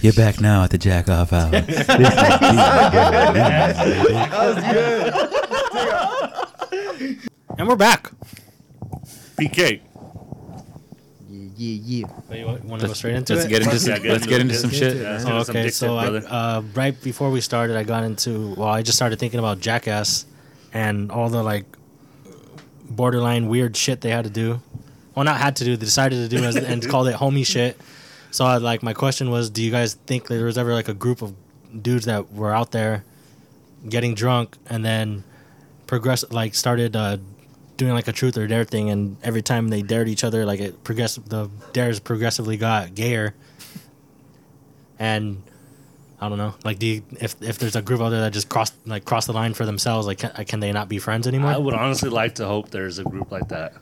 You're back now at the jack off hour. And we're back. PK. Yeah, yeah, yeah. You want to go straight into Let's it? get into some. get Let's get into some shit. Yeah, Oh, okay, shit, so I, uh, right before we started, I got into well, I just started thinking about Jackass and all the like borderline weird shit they had to do. Well, not had to do, they decided to do, as, and called it homie shit. So, I, like, my question was, do you guys think there was ever like a group of dudes that were out there getting drunk and then progress like started uh, doing like a truth or dare thing, and every time they dared each other, like it progress the dares progressively got gayer. And I don't know, like, do you, if if there's a group out there that just cross like cross the line for themselves, like, can, can they not be friends anymore? I would honestly like to hope there's a group like that.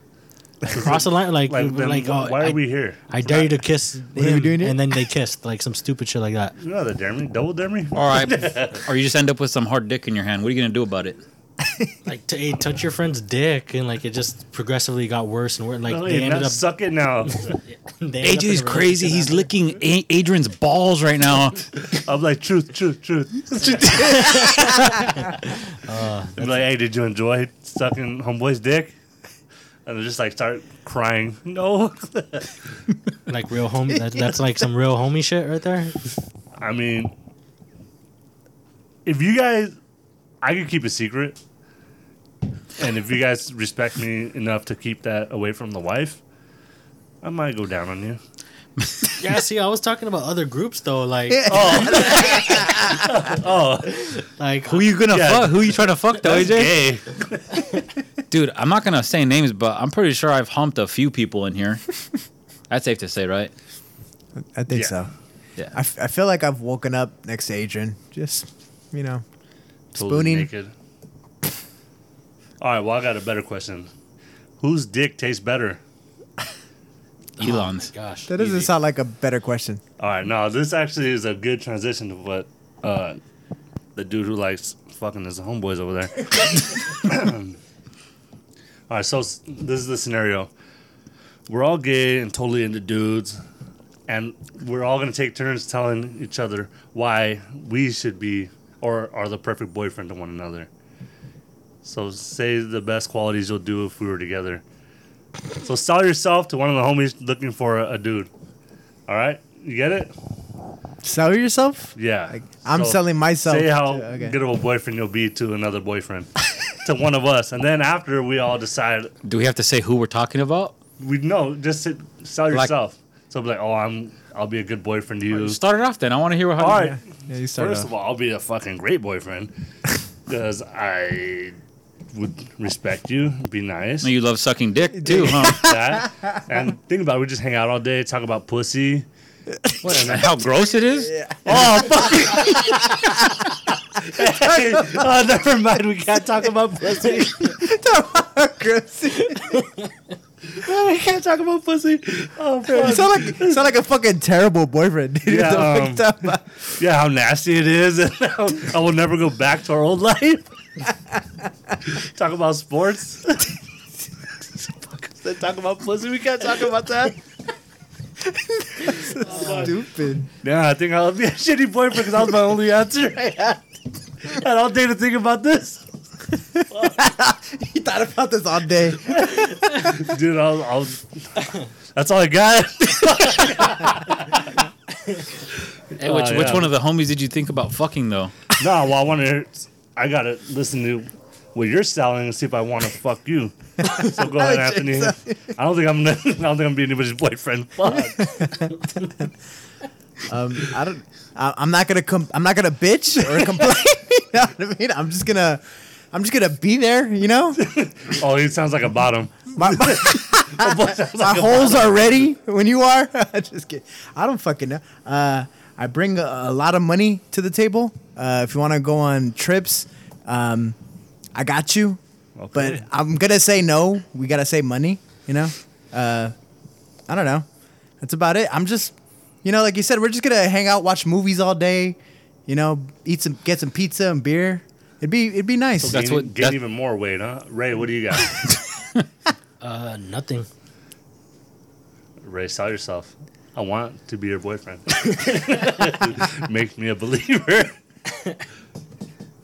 Cross the line, like, Like, like, oh, why are we here? I dare you to kiss What are we him, doing here? and then they kissed, like some stupid shit like that. You know the dare me, double dare me. All right. or you just end up with some hard dick in your hand. What are you gonna do about it? Like, to hey, touch your friend's dick, and like it just progressively got worse and worse. Like No, they hey, ended now up. suck it now. they ended up AJ's in a crazy. relationship He's after. licking A- Adrian's balls right now. I'm like truth, truth, truth. Uh, I'm like, hey, did you enjoy sucking homeboy's dick? And they just like start crying. No. like real homie. That, that's like some real homie shit right there. I mean, if you guys, I could keep a secret, and if you guys respect me enough to keep that away from the wife, I might go down on you. Yeah, see, I was talking about other groups though. Like, oh. oh, like Who you gonna Yeah. fuck? Who you trying to fuck though, that's AJ? Gay. Dude, I'm not gonna say names, but I'm pretty sure I've humped a few people in here. That's safe to say, right? I think Yeah. so. Yeah. I, f- I feel like I've woken up next to Adrian. Just, you know, Totally spooning. naked. All right, well, I got a better question. Whose dick tastes better? Elon's. gosh, That doesn't Easy. sound like a better question. All right, no, this actually is a good transition to what uh, the dude who likes fucking his homeboys over there. All right, so this is the scenario. We're all gay and totally into dudes, and we're all gonna take turns telling each other why we should be or are the perfect boyfriend to one another. So say the best qualities you'll do if we were together. So sell yourself to one of the homies looking for a, a dude. All right, you get it? Sell yourself? Yeah. Like, I'm So selling myself. Say how to- okay. good of a boyfriend you'll be to another boyfriend, to one of us, and then after we all decide, Do we have to say who we're talking about? we know just sit, sell Like- yourself. so be like, oh, I'm, I'll be a good boyfriend to you. Start it off then. I want to hear how. All right. Yeah, you start First off. of all, I'll be a fucking great boyfriend because I would respect you, be nice. You love sucking dick too, huh? that. And think about it, we just hang out all day, talk about pussy. What, how gross it is? Oh, fuck. oh, never mind. We can't talk about pussy. Talk about pussy. We can't talk about pussy. Oh, You fuck. sound like you sound like a fucking terrible boyfriend. Dude. Yeah, What the fuck um, you? Yeah, how nasty it is. And how I will never go back to our old life. talk about sports. Talk about pussy. We can't talk about that. Stupid. Yeah, I think I'll be a shitty boyfriend because that was my only answer I had. I had all day to think about this. he thought about this all day. Dude, I'll, I'll that's all I got. Hey, which, Oh, which yeah. one of the homies did you think about fucking though? no, well, I want to. I gotta listen to what you're selling and see if I want to fuck you. So go ahead, Anthony. I don't think I'm. Gonna, I don't think I'm gonna be anybody's boyfriend. Fuck. Um, I don't. I, I'm not gonna com- I'm not gonna bitch or complain. you know what I mean? I'm just gonna. I'm just gonna be there. You know. Oh, he sounds like a bottom. My, my, my like holes are ready when you are. I just kidding. I don't fucking know. Uh, I bring a, a lot of money to the table. Uh, if you want to go on trips, um, I got you. Okay. But I'm gonna say no. We gotta say money. You know. Uh, I don't know. That's about it. I'm just, you know, like you said, we're just gonna hang out, watch movies all day. You know, eat some, get some pizza and beer. It'd be, it'd be nice. That's gain, what- gain that- even more weight, huh? Ray, what do you got? uh, nothing. Ray, sell yourself. I want to be your boyfriend. Make me a believer.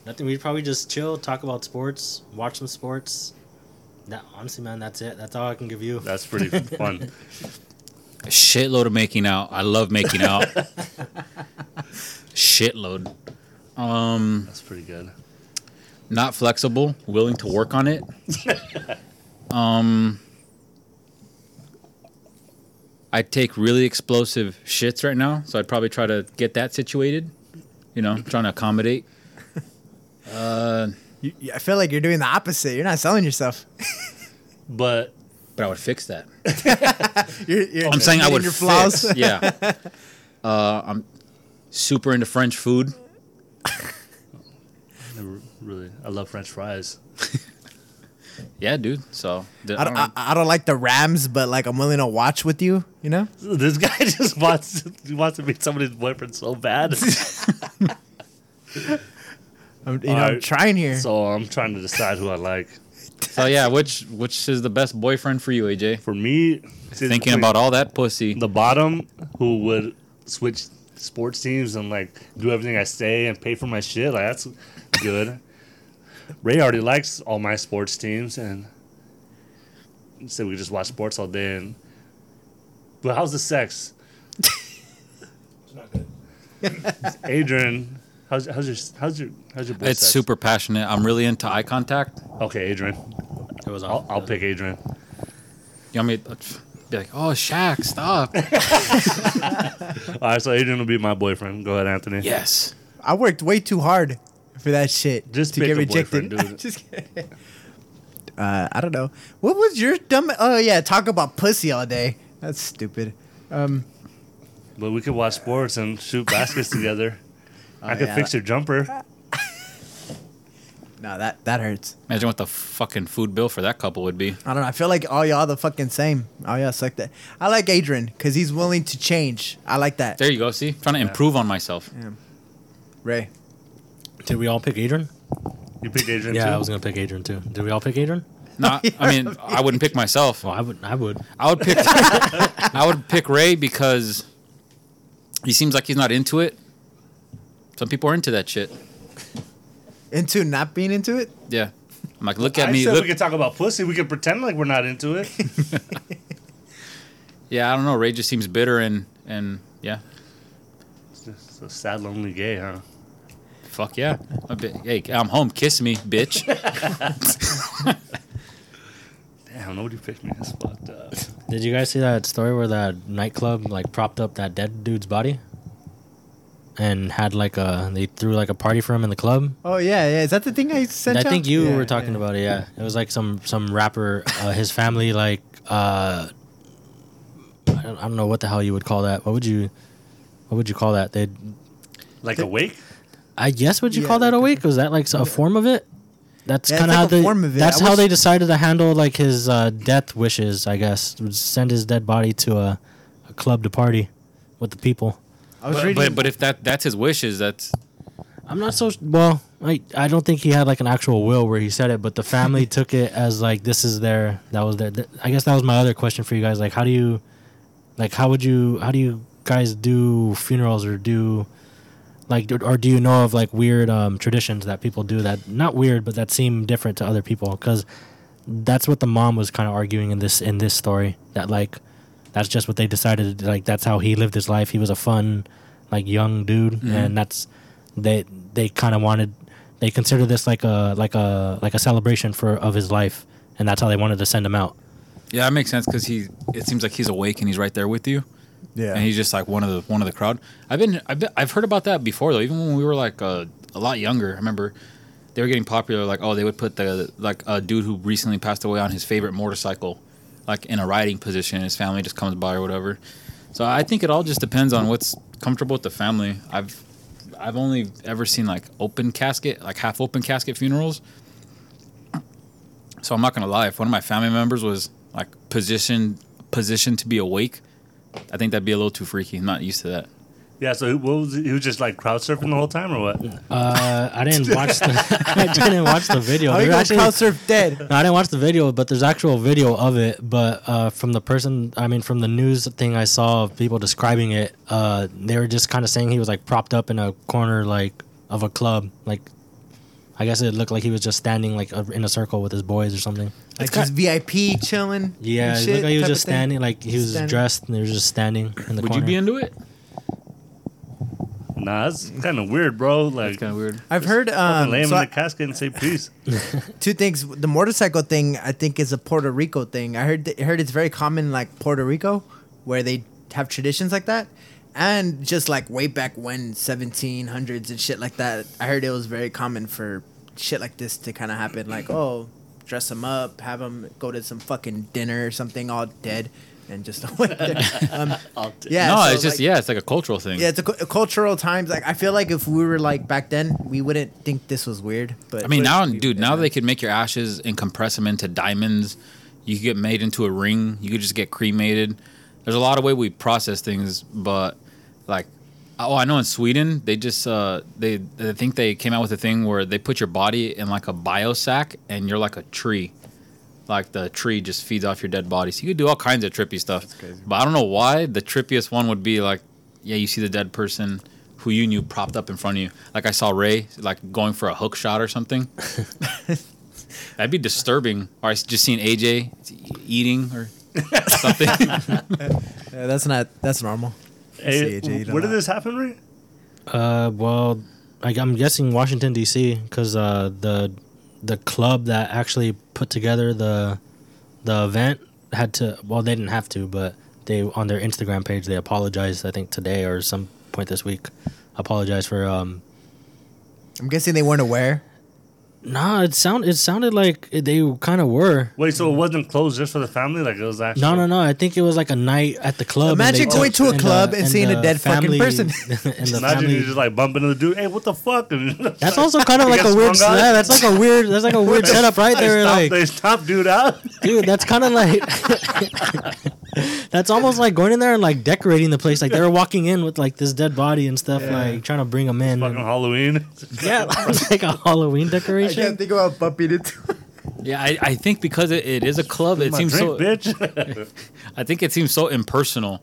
Nothing. We'd probably just chill, talk about sports, watch some sports. That honestly, man, that's it. That's all I can give you. That's pretty fun. A shitload of making out. I love making out. shitload. Um, That's pretty good. not flexible, willing to work on it. um, I take really explosive shits right now, so I'd probably try to get that situated. You know, trying to accommodate. Uh, You, you- I feel like you're doing the opposite. You're not selling yourself. But but I would fix that. You're, you're I'm saying I would your flaws. fix. Yeah. Uh, I'm super into French food. never really, I love French fries. Yeah, dude. So the- I don't, I, I don't like the Rams, but like I'm willing to watch with you. You know. This guy just wants he wants to be somebody's boyfriend so bad. I'm, you know, I'm trying here. so I'm trying to decide who I like. so yeah, which which is the best boyfriend for you, AJ? For me, Thinking about all that pussy. the bottom who would switch sports teams and like do everything I say and pay for my shit. Like that's good. Ray already likes all my sports teams and said we just watch sports all day. And but how's the sex, it's not good. Adrian? How's, how's your how's your how's your boy It's sex? super passionate. I'm really into eye contact. Okay, Adrian. It was I'll. I'll pick Adrian. You want me to be like, oh, Shaq, stop. All right, so Adrian will be my boyfriend. Go ahead, Anthony. yes. I worked way too hard for that shit. Just to get rejected. Just kidding. Uh, I don't know. What was your dumb? Oh yeah, talk about pussy all day. That's stupid. Um, But we could watch sports and shoot baskets together. Oh, I could yeah. fix your jumper. no, that that hurts. Imagine what the fucking food bill for that couple would be. I don't know. I feel like all y'all the fucking same. All y'all suck that. I like Adrian because he's willing to change. I like that. There you go. See, trying to improve on myself. Ray. Did we all pick Adrian? You picked Adrian Yeah, too? I was gonna pick Adrian too. Did we all pick Adrian? No, I mean, I wouldn't pick myself. Well, I would. I would. I would pick. I would pick Ray because he seems like he's not into it. Some people are into that shit. Into not being into it. Yeah. I'm like, look at I me. said Look. we could talk about pussy. We could pretend like we're not into it. Yeah, I don't know. Ray just seems bitter and and yeah. it's just a sad, lonely gay, huh? Fuck yeah. A bit, hey, I'm home. Kiss me, bitch. Damn, nobody picked me. That's fucked up. Did you guys see that story where that nightclub like propped up that dead dude's body? And had like a they threw like a party for him in the club. Oh yeah, yeah. Is that the thing I sent? I think you Yeah, were talking yeah. about it. Yeah, it was like some some rapper. Uh, his family like uh, I don't, I don't know what the hell you would call that. What would you what would you call that? They Like a wake? I guess would you Yeah, call that a like a- wake? Was that like a form of it? That's Yeah, it's kind of like how a they. of. That's I how wish- they decided to handle like his uh, death wishes. I guess would send his dead body to a, a club to party with the people. I was But, reading. but but if that that's his wishes, that's I'm not so well. I I don't think he had like an actual will where he said it, but the family took it as like this is their that was their. th- I guess that was my other question for you guys. Like, how do you, like, how would you, how do you guys do funerals or do, like, or do you know of like weird um, traditions that people do that not weird but that seem different to other people? Because that's what the mom was kind of arguing in this in this story that like that's just what they decided like that's how he lived his life he was a fun like young dude and that's they they kind of wanted they consider this like a like a like a celebration for of his life and that's how they wanted to send him out yeah, that makes sense because he. It seems like he's awake and he's right there with you, yeah. and he's just like one of the one of the crowd. I've been I've been, I've heard about that before though. Even when we were like uh, a lot younger, I remember they were getting popular. Like oh, they would put the like a dude who recently passed away on his favorite motorcycle, like in a riding position. His family just comes by or whatever. So I think it all just depends on what's comfortable with the family. I've I've only ever seen like open casket, like half open casket funerals. So I'm not gonna lie. If one of my family members was like positioned positioned to be awake, I think that'd be a little too freaky. I'm not used to that. Yeah, so what was he, he was just like crowd surfing the whole time or what? Uh, I didn't watch the. I didn't watch the video. How you There gonna actually- crowd surf dead? No, I didn't watch the video, but there's actual video of it. But uh, from the person, I mean, from the news thing I saw of people describing it, uh, they were just kind of saying he was like propped up in a corner, like of a club. Like, I guess it looked like he was just standing like uh, in a circle with his boys or something. Like just VIP chilling. Yeah, and it shit looked like he was type of just thing? standing, like he was Standing. dressed and he was just standing in the Would corner. you be into it? Nah, that's kind of weird, bro. Like, kind of weird. I've heard fucking um, lay him so in I- the casket and say peace. two things. The motorcycle thing, I think, is a Puerto Rico thing. I heard I heard it's very common like Puerto Rico, where they have traditions like that, and just like way back when, seventeen hundreds and shit like that. I heard it was very common for shit like this to kind of happen. Like, oh, dress them up, have them go to some fucking dinner or something, all dead, and just um, yeah. no, so, it's just like- yeah, it's like a cultural thing. Yeah, it's a, a cultural times. Like I feel like if we were like back then, we wouldn't think this was weird. But I mean, now, we- dude, yeah. now they could make your ashes and compress them into diamonds. You could get made into a ring. You could just get cremated. There's a lot of way we process things, but like, oh, I know in Sweden they just uh, they I think they came out with a thing where they put your body in like a biosac and you're like a tree. Like the tree just feeds off your dead body. So you could do all kinds of trippy stuff. But I don't know why the trippiest one would be like, yeah, you see the dead person who you knew propped up in front of you. Like I saw Ray like going for a hook shot or something. That'd be disturbing. Or I s- just seen AJ eating or something. Yeah, that's not that's normal. Hey, AJ, where did this happen, Ray? Uh, well, like I'm guessing Washington D.C. because uh, the the club that actually put together the the event had to. Well, they didn't have to, but they on their Instagram page they apologized. I think today or some point this week, apologized for um. I'm guessing they weren't aware. Nah, it sound it sounded like they kind of were. Wait, so it wasn't closed just for the family? Like it was actually No, no, no. I think it was like a night at the club. Imagine they going to a club uh, and seeing a the dead fucking person. and the Imagine family you just like bump into the dude. Hey, what the fuck? That's also kind of like a weird. Yeah, that's like a weird. That's like a weird setup, right they there. stop, Like, they stop dude out. dude, that's kind of like. that's almost like going in there and like decorating the place. Like they were walking in with like this dead body and stuff, Yeah. like trying to bring them in. Fucking and- Halloween. yeah, like a Halloween decoration. I can't think about bumping into. yeah, I, I think because it, it is a club, it seems drink, so. bitch. I think it seems so impersonal.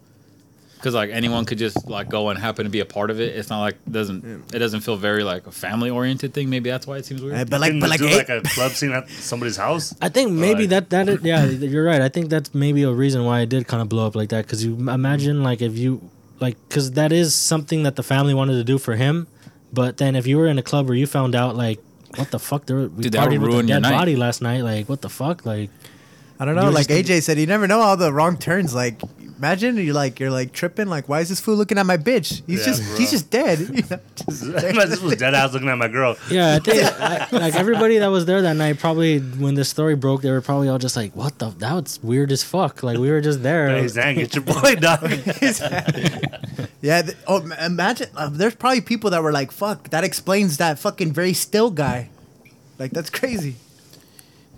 Because like anyone could just like go and happen to be a part of it. It's not like doesn't it doesn't feel very like a family oriented thing. Maybe that's why it seems weird. Uh, but like, Couldn't but like, do like a club scene at somebody's house. I think maybe Right. that that is, yeah, you're right. I think that's maybe a reason why it did kind of blow up like that. Because you imagine like if you like because that is something that the family wanted to do for him, but then if you were in a club where you found out like what the fuck, there we Dude, that partied with a ruin your dead night. body last night. Like what the fuck, like I don't you know. Like AJ said, you never know all the wrong turns. Like, imagine you're like you're like tripping. Like, why is this fool looking at my bitch? He's Yeah, just bro. he's just dead. You know, just this was dead ass looking at my girl. yeah, I think I, like everybody that was there that night probably when the story broke, they were probably all just like, what the that was weird as fuck. Like we were just there. Hey, Zan, get your boy, dog. yeah. th- oh, imagine. Uh, there's probably people that were like, "Fuck, that explains that fucking very still guy." Like, that's crazy.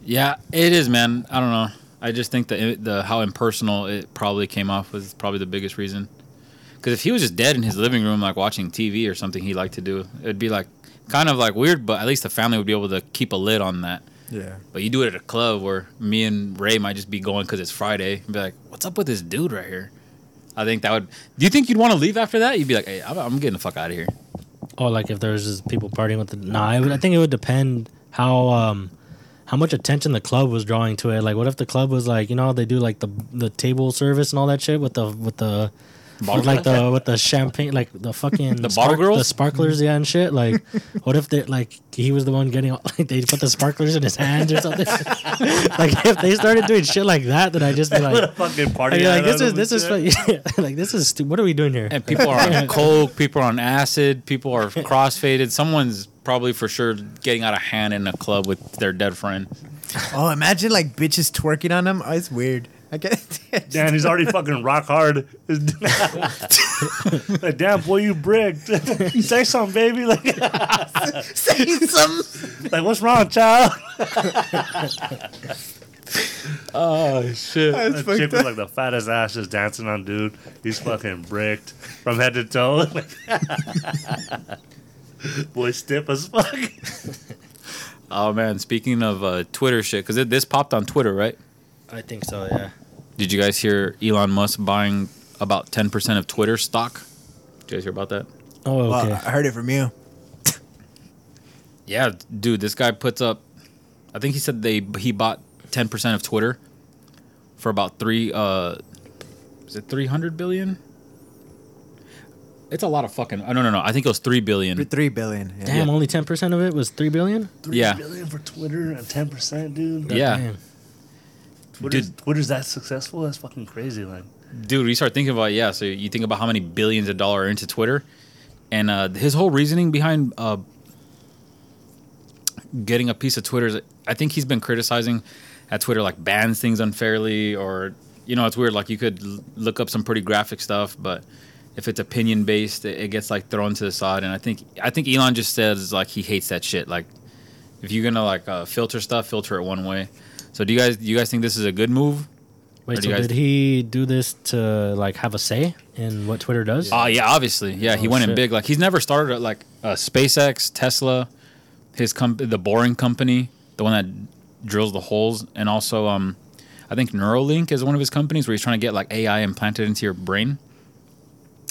Yeah, it is, man. I don't know. I just think the the how impersonal it probably came off was probably the biggest reason. Because if he was just dead in his living room, like watching TV or something he liked to do, it'd be like kind of like weird. But at least the family would be able to keep a lid on that. Yeah. But you do it at a club where me and Ray might just be going because it's Friday and be like, "What's up with this dude right here?" I think that would. Do you think you'd want to leave after that? You'd be like, "Hey, I'm, I'm getting the fuck out of here." Oh, like if there's just people partying with the nah, I, would, I think it would depend how um how much attention the club was drawing to it. Like, what if the club was like, you know, they do like the the table service and all that shit with the with the Bottle like the with the champagne, like the fucking The bottle girls? the sparklers, yeah, and shit. Like, what if they like he was the one getting all- like they put the sparklers in his hands or something? like, if they started doing shit like that, then I just be What a like. fucking party. I'd be like this is this is shit. fu- like this is stu- what are we doing here? And people are on coke, people are on acid, people are crossfaded. Someone's probably for sure getting out of hand in a club with their dead friend. Oh, imagine like bitches twerking on him. Oh, it's weird. I get. Dan, he's already fucking rock hard. like, damn, boy, you bricked. Say something, baby. Like, Say something. like, what's wrong, child? Oh shit! That's That fucked chick with up. like the fattest ass just dancing on dude. He's fucking bricked from head to toe. Boy, stiff as fuck. Oh man, speaking of uh, Twitter shit, because this popped on Twitter, right? I think so. Yeah. Did you guys hear Elon Musk buying about ten percent of Twitter stock? Did you guys hear about that? Oh, Well, okay. I heard it from you. Yeah, dude, this guy puts up. I think he said they he bought ten percent of Twitter for about three. uh Is it three hundred billion? It's a lot of fucking. Oh, no, no, no. I think it was three billion. Three billion. Yeah. Damn, yeah. only ten percent of it was three billion. Three Yeah. billion for Twitter and ten percent, dude. Yeah. Damn. Twitter's, Dude. Twitter's that successful? That's fucking crazy. Like, dude you start thinking about it, yeah so you think about how many billions of dollars are into twitter and uh, his whole reasoning behind uh, getting a piece of twitter is i think he's been criticizing at twitter like bans things unfairly or you know it's weird like you could l- look up some pretty graphic stuff but if it's opinion based it, it gets like thrown to the side and i think i think elon just says like he hates that shit like if you're gonna like uh, filter stuff filter it one way so do you guys do you guys think this is a good move Wait, so guys- did he do this to like have a say in what Twitter does? Oh yeah, obviously, yeah. He Oh, went in big. Like he's never started at like uh, SpaceX, Tesla, his comp, the Boring Company, the one that drills the holes, and also um, I think Neuralink is one of his companies where he's trying to get like AI implanted into your brain.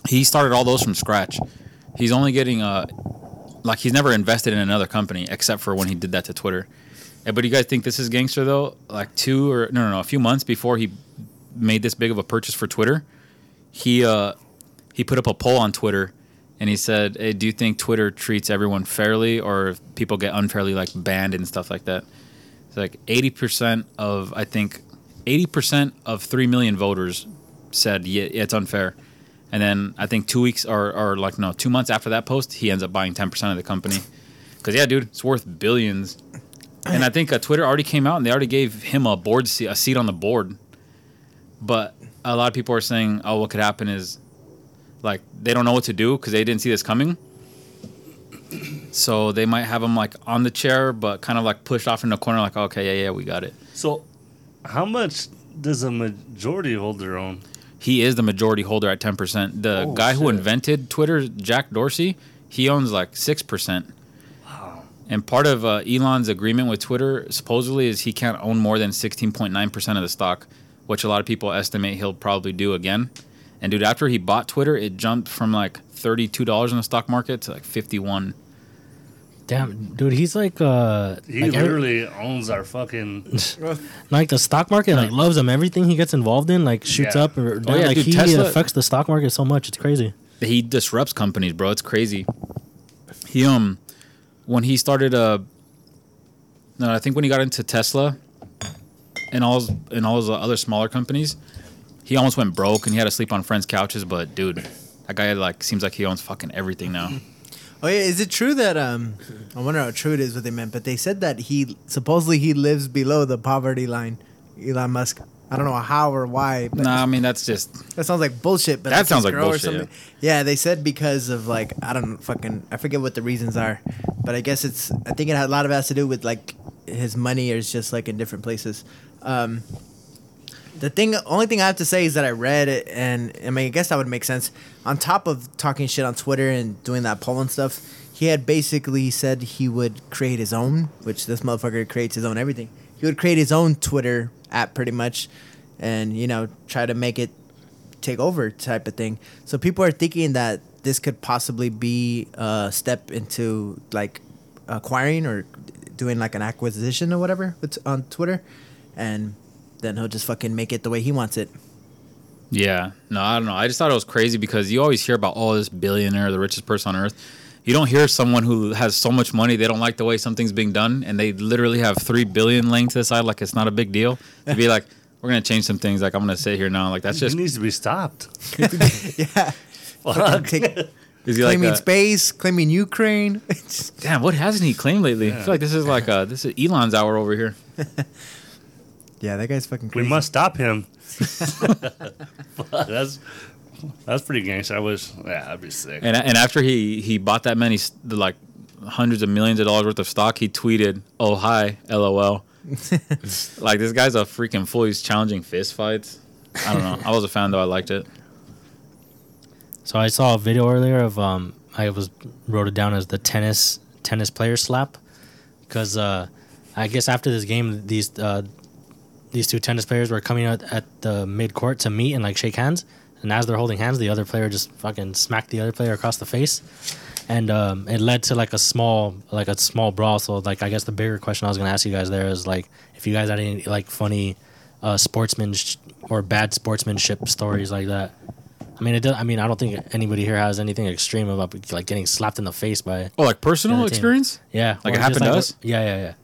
He started all those from scratch. He's only getting uh, like he's never invested in another company except for when he did that to Twitter. But do you guys think this is gangster though? Like two or no, no, no, a few months before he made this big of a purchase for Twitter, he uh he put up a poll on Twitter and he said, hey, "Do you think Twitter treats everyone fairly, or people get unfairly like banned and stuff like that?" It's like eighty percent of I think eighty percent of three million voters said, "Yeah, it's unfair." And then I think two weeks or or like no two months after that post, he ends up buying ten percent of the company. Because yeah, dude, it's worth billions. And I think uh, Twitter already came out and they already gave him a board seat, a seat on the board. But a lot of people are saying, "Oh, what could happen is, like, they don't know what to do because they didn't see this coming." So they might have him like on the chair, but kind of like pushed off in the corner, like, "Okay, yeah, yeah, we got it." so how much does a majority holder own? He is the majority holder at ten percent. The Oh, guy who invented Twitter, Jack Dorsey, he owns like six percent. And part of uh, Elon's agreement with Twitter supposedly is he can't own more than 16.9% of the stock, which a lot of people estimate he'll probably do again. And dude, after he bought Twitter, it jumped from like $32 in the stock market to like 51. Damn, dude, he's like uh, He like, every- literally owns our fucking. like the stock market, like loves him. Everything he gets involved in, like shoots Yeah. up. Or, Oh, yeah, like dude, he Tesla- affects the stock market so much. It's crazy. He disrupts companies, bro. It's crazy. He um when he started uh no, I think when he got into Tesla and all and all his other smaller companies, he almost went broke and he had to sleep on friends' couches, but dude, that guy like seems like he owns fucking everything now. Oh yeah, is it true that um? I wonder how true it is what they meant, but they said that he supposedly he lives below the poverty line. Elon Musk. I don't know how or why. Nah, I mean that's just That sounds like bullshit. But That sounds like bullshit, something. Yeah. they said because of like I don't know, fucking I forget what the reasons are, but I guess it's I think it had a lot of it has to do with like his money is just like in different places. Um, the thing, only thing I have to say is that I read it, and I mean I guess that would make sense. On top of talking shit on Twitter and doing that poll and stuff, he had basically said he would create his own, which this motherfucker creates his own everything. He would create his own Twitter app pretty much, and you know try to make it take over type of thing. So people are thinking that this could possibly be a step into like acquiring or doing like an acquisition or whatever on Twitter, and then he'll just fucking make it the way he wants it. Yeah, no, I don't know. I just thought it was crazy because you always hear about oh this billionaire, the richest person on earth. You don't hear someone who has so much money they don't like the way something's being done, and they literally have three billion laying to the side like it's not a big deal. To be like, we're gonna change some things. Like I'm gonna sit here now. Like that's It just needs to be stopped. yeah. Fucking take, is he like claiming uh, space, claiming Ukraine. damn? What hasn't he claimed lately? I feel like this is like uh this is Elon's hour over here. yeah, that guy's fucking We must stop him. That's that's pretty gangster. I wish. Yeah, that'd be sick. And and after he he bought that many like hundreds of millions of dollars worth of stock, he tweeted, "Oh hi, lol." like this guy's a freaking fool. He's challenging fist fights. I don't know. I was a fan though. I liked it. So I saw a video earlier of um I was wrote it down as the tennis tennis player slap because uh I guess after this game these uh these two tennis players were coming out at the mid court to meet and like shake hands and as they're holding hands the other player just fucking smacked the other player across the face and um it led to like a small like a small brawl so like I guess the bigger question I was gonna ask you guys there is like if you guys had any like funny uh sportsman or bad sportsmanship stories like that I mean, it does. I mean, I don't think anybody here has anything extreme about like getting slapped in the face by. Oh, like personal Yeah, the team. experience? Yeah, Like it just, happened to us? Yeah, yeah,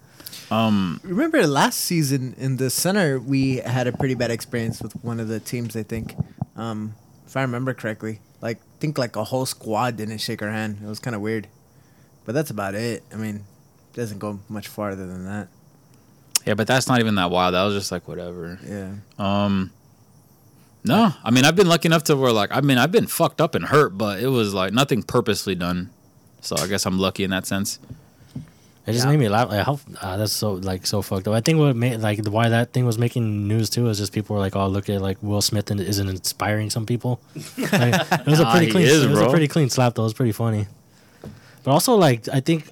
yeah. Remember last season in the center, we had a pretty bad experience with one of the teams. I think, um, if I remember correctly, like I think like a whole squad didn't shake her hand. It was kind of weird, but that's about it. I mean, it doesn't go much farther than that. Yeah, but that's not even that wild. That was just like whatever. Yeah. Um, no, I mean I've been lucky enough to where like I mean I've been fucked up and hurt, but it was like nothing purposely done. So I guess I'm lucky in that sense. It just Yeah. made me laugh. Like, how uh, that's so like so fucked up. I think what made like why that thing was making news too is just people were like, "Oh, look at like Will Smith and isn't inspiring some people." Like, it was a pretty clean. is, it was a pretty clean slap though. It was pretty funny. But also like I think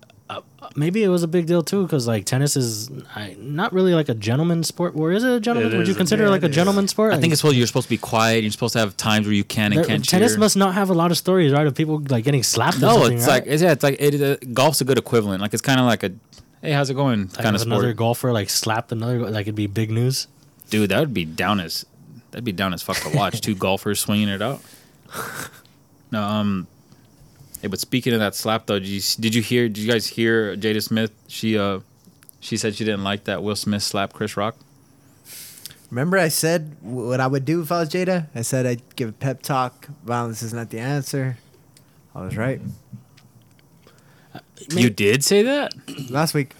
maybe it was a big deal too because like tennis is I, not really like a gentleman sport. Or is it a gentleman? It Would you consider it Yeah, like a it is. gentleman sport? I think it's supposed you're supposed to be quiet. You're supposed to have times where you can and there- can't tennis cheer. must not have a lot of stories, right? Of people like getting slapped. no, something, it's right? like it's, yeah, it's like it, uh, golf's a good equivalent. Like it's kind of like a hey, how's it going Like kind if of another golfer like slapped another, go- like it'd be big news. Dude, that would be down as that'd be down as fuck to watch. Two golfers swinging it out. No, um, hey, but speaking of that slap though, did you, did you hear? Did you guys hear Jada Smith? She uh, she said she didn't like that Will Smith slap Chris Rock. Remember, I said what I would do if I was Jada. I said I'd give a pep talk. Violence is not the answer. I was right. You did say that, Last week.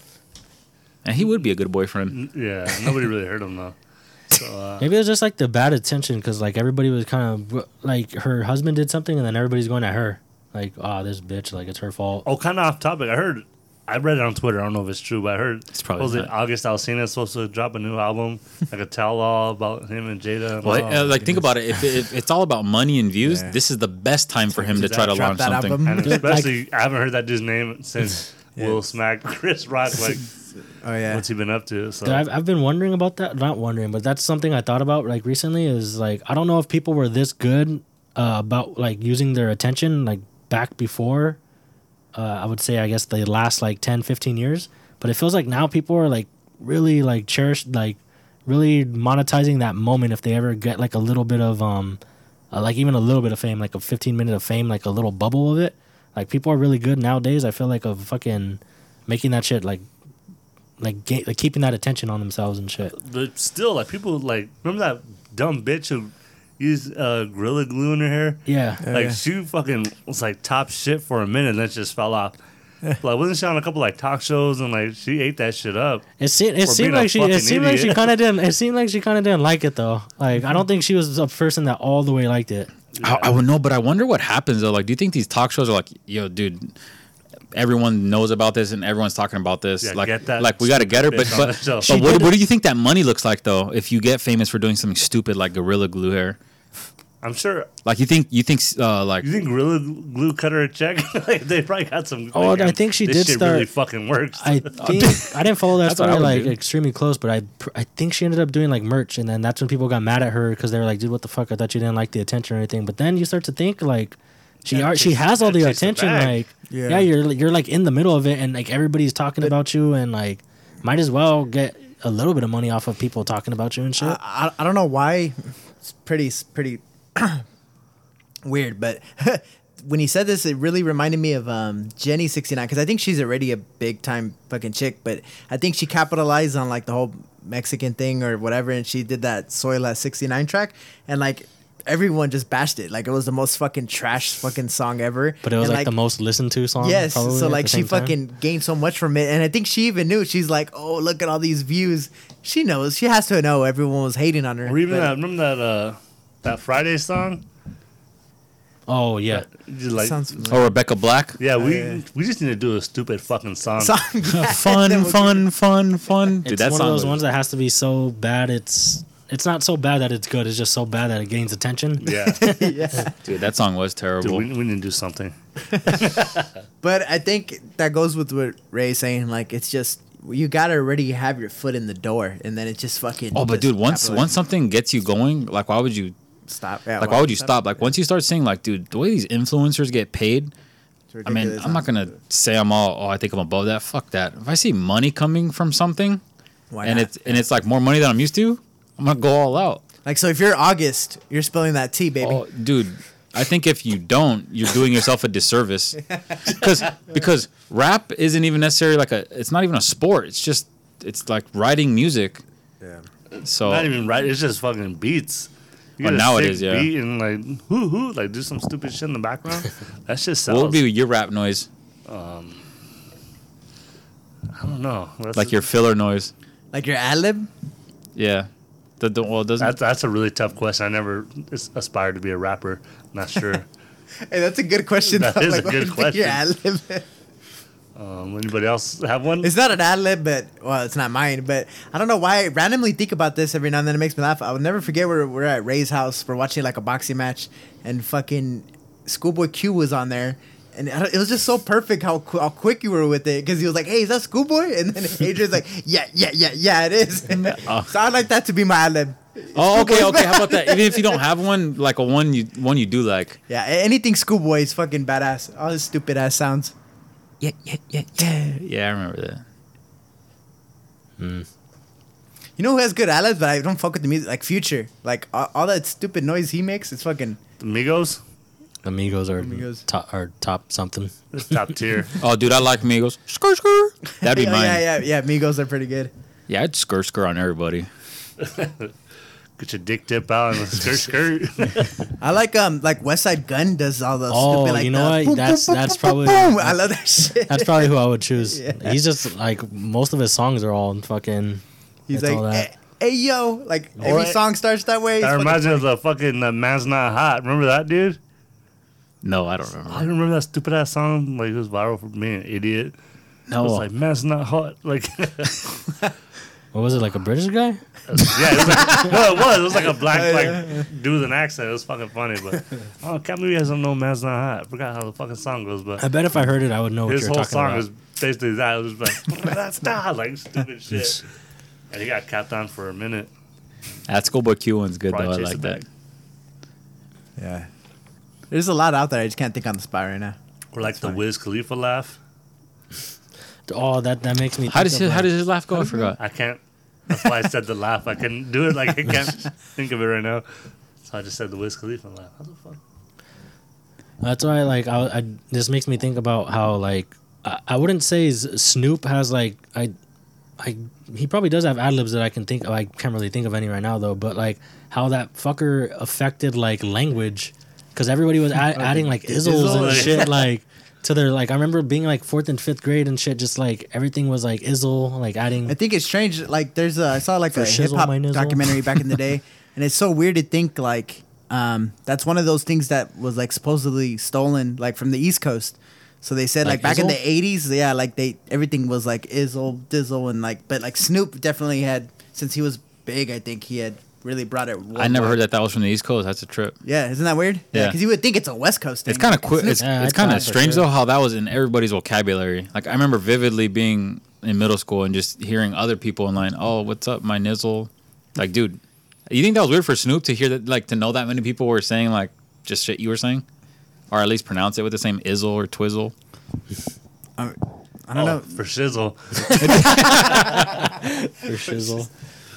and he would be a good boyfriend. Yeah, nobody really heard him though. So uh, Maybe it was just like the bad attention because like everybody was kind of like her husband did something and then everybody's going at her like, oh, this bitch, like it's her fault. oh, kind of off topic. I heard. I read it on Twitter. I don't know if it's true, but I heard It's probably supposedly not. August Alsina is supposed to drop a new album, like a tell-all about him and Jada. And Well, all. uh, like think about it. If, if it's all about money and views, Yeah. this is the best time for him to try to Drop launch that something. album. and Dude, especially, I haven't heard that dude's name since Yeah. Will smack Chris Rock. Like, Oh yeah. what's he been up to? So Dude, I've, I've been wondering about that. Not wondering, but that's something I thought about like recently. Is like I don't know if people were this good uh, about like using their attention like back before. Uh, I would say I guess the last like 10, 15 years, but it feels like now people are like really like cherished like really monetizing that moment if they ever get like a little bit of um uh, like even a little bit of fame like a 15 minute of fame like a little bubble of it like people are really good nowadays i feel like of fucking making that shit like like, like keeping that attention on themselves and shit but still, like people like remember that dumb bitch who used uh, gorilla glue in her hair. yeah Oh, like yeah. she fucking was like top shit for a minute, and then just fell off. like wasn't she on a couple like talk shows and like she ate that shit up? It seemed it seemed like she it fucking seemed like she kind of didn't it seemed like she kind of didn't like it though. Like I don't think she was a person that all the way liked it. I, I would know, but I wonder what happens though. Like, do you think these talk shows are like, yo, dude, everyone knows about this and everyone's talking about this? Yeah, like, get that like we got to get her. But stupid bitch on but, but what, what do you think that money looks like though? If you get famous for doing something stupid like gorilla glue hair, I'm sure. like you think you think uh, like You think gorilla glue cut her a check? like they probably got some. Oh, like, I think she this did shit start- Really fucking works. I think I didn't follow that That's story like do. extremely close, but I I think she ended up doing like merch, and then that's when people got mad at her because they were like, "Dude, what the fuck? I thought you didn't like the attention or anything." But then you start to think like. She are, she has all the chase the attention, like Yeah. yeah. you're you're like in the middle of it, and like everybody's talking But- about you, and like might as well get a little bit of money off of people talking about you and shit. I, I, I don't know why. It's pretty pretty weird, but when he said this, it really reminded me of um, Jenny sixty nine because I think she's already a big time fucking chick, but I think she capitalized on like the whole Mexican thing or whatever, and she did that Soy La sixty nine track, and like everyone just bashed it, like it was the most fucking trash fucking song ever. But it was And, like, the most listened to song. Yes, probably so like she same time. fucking gained so much from it, and I think she even knew. She's like, "Oh, look at all these views." She knows. She has to know everyone was hating on her. or even but- that. Remember that uh, that Friday song? Oh yeah. Just like, Sounds Or familiar. Rebecca Black. yeah, we yeah. we just need to do a stupid fucking song. Song. fun, fun, fun, fun. Dude, it's that one song of those was- ones that has to be so bad it's it's not so bad that it's good. It's just so bad that it gains attention. Yeah, yeah. Dude, that song was dude, terrible. we, we need to do something. But I think that goes with what Ray's saying. Like, it's just you gotta already have your foot in the door, and then it just fucking. oh, but dude, once capitalize. once something gets you going, like why would you stop. Yeah, like well, why would you stop? Like once you start saying like, dude, the way these influencers get paid, I mean, I'm not gonna say I'm all oh I think I'm above that. Fuck that. If I see money coming from something Why and not? it's and it's like more money than I'm used to, I'm gonna go all out. like so. If you're August, you're spilling that tea, baby. Oh, dude, I think if you don't, you're doing yourself a disservice. Because because rap isn't even necessarily like a. It's not even a sport. It's just it's like writing music. Yeah. So Not even right. It's just fucking beats. You get now it sick is, yeah. Beat and like hoo hoo, like do some stupid shit in the background. that shit sells. what would be your rap noise? Um, I don't know. That's Like your filler noise? Like your ad lib. Yeah. The, the, well, doesn't That's that's a really tough question. I never aspired to be a rapper. Not sure. Hey, that's a good question. That though. is a Like, what good do Your ad question. lib. um, anybody else have one? It's not an ad lib, but well, it's not mine. But I don't know why I randomly think about this every now and then. It makes me laugh. I will never forget we're we're at Ray's house. We're watching like a boxing match, and fucking Schoolboy Q was on there. And it was just so perfect how qu- how quick you were with it because he was like, "Hey, is that Schoolboy?" And then Adrian's like, "Yeah, yeah, yeah, yeah, it is." so I'd like that to be my ad lib. Oh, okay, okay. How about that? Even if you don't have one, like a one you one you do like. Yeah, anything Schoolboy is fucking badass. All his stupid ass sounds. Yeah, yeah, yeah, yeah. Yeah, I remember that. Hmm. You know who has good ad libs, but I don't fuck with the music. Like Future, like all, all that stupid noise he makes, it's fucking. Amigos. Amigos are Amigos. top or top something. Top tier. Oh, dude, I like Migos. Skr skr. That'd be yeah, mine. yeah, yeah, yeah. Migos are pretty good. Yeah, I'd skr skr on everybody. Get your dick tip out and skirt skirt. I like um like Westside Gunn does all those. Oh, stupid, like you know the what? boom, That's- boom, that's boom, boom, probably- boom. I love that shit. That's probably who I would choose. Yeah. He's just like most of his songs are all fucking. He's like, all that. hey, hey, yo, like every Alright. song starts that way. I imagine it's that fucking reminds me of the fucking uh, "Man's Not Hot." Remember that dude? No, I don't remember. I remember. don't remember that stupid ass song. Like it was viral for me, an idiot. I No, was like, "Man's Not Hot." Like, What was it like a British guy? yeah, it was like, no, it was. It was like a black like dude with an accent. It was fucking funny, but oh, can't believe you guys don't know "Man's Not Hot." I forgot how the fucking song goes, but I bet if I heard it, I would know what his whole talking song about. was basically that. It was like oh that's not like stupid shit. And he got capped on for a minute. that Schoolboy Q one's good Probably though. I like that. back. Yeah. There's a lot out there. I just can't think on the spot right now. Or like the funny. Wiz Khalifa laugh. oh, that that makes me. How think does his, how does his laugh go? I forgot. I can't. That's why I said the laugh. I can't do it. Like I can't think of it right now. So I just said the Wiz Khalifa laugh. How the fuck? That's why, like, I, I this makes me think about how, like, I, I wouldn't say Snoop has like, I, I, he probably does have ad libs that I can think. of. I can't really think of any right now though. But like, how that fucker affected like language, because everybody was add, adding like izzles Izzle, and shit, like. To their like, I remember being like fourth and fifth grade and shit. Just like everything was like izzle, like adding. I think it's strange. Like there's a I saw like For a shizzle, hip hop nizzle. documentary back in the day, and it's so weird to think like um that's one of those things that was like supposedly stolen like from the East Coast. So they said like, Like back in Izzle? the '80s, yeah, like they everything was like Izzle, Dizzle, and like but like Snoop definitely had since he was big. I think he had really brought it. I never heard that that was from the East Coast. That's a trip. Yeah, isn't that weird? Yeah. because you would think it's a West Coast thing. It's kind of quick. It's, Yeah, it's kind of strange sure. though how that was in everybody's vocabulary. Like I remember vividly being in middle school and just hearing other people in line. Oh, what's up, my nizzle? Like, dude, you think that was weird for Snoop to hear that? Like to know that many people were saying like just shit you were saying, or at least pronounce it with the same izzle or twizzle. Um, I don't Oh, know. for shizzle. for shizzle.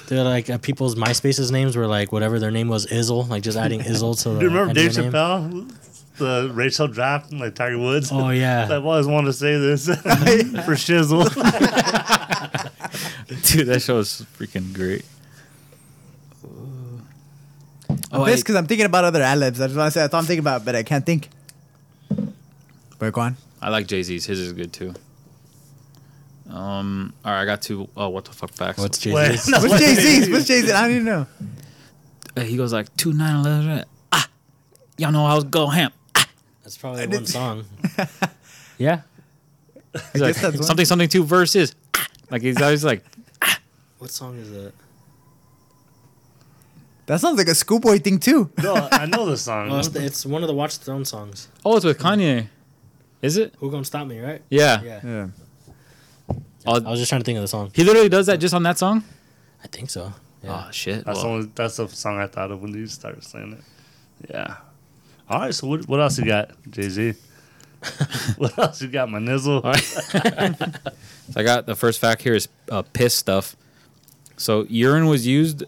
They're like uh, people's MySpace's names were like whatever their name was, Izzle, like just adding Izzle to Do you remember Dave your name. Chappelle? The Racial draft, like Tiger Woods. Oh yeah, I've always wanted to say this for shizzle. Dude, that show is freaking great. Oh, pissed I- because I'm thinking about other ad libs. I just want to say that's all I'm thinking about, but I can't think. But go on. I like Jay Z's. His is good too. Um. All right, I got two. Oh, what the fuck facts? what's Wait, Jesus? no, What's wait. Jay Z's? What's Jay Z? I don't even know. Uh, he goes like two nine eleven. Ah, y'all know I was go ham. Ah, That's probably one song. yeah. He's like, guess that's one. something something two verses. Like he's always like, What song is that? That sounds like a schoolboy thing too. No, I know the song. Well, it's, the- it's one of the Watch the Throne songs. oh, it's with Kanye. Is it? Who gonna stop me? Right? Yeah. Yeah. Yeah. Oh, I was just trying to think of the song. he literally does that just on that song. I think so. Yeah. Oh shit. That's Well, the only, that's the song I thought of when you started saying it. Yeah. All right. So what what else you got, Jay Z? what else you got, my nizzle? All right. So I got the first fact here is uh, piss stuff. So urine was used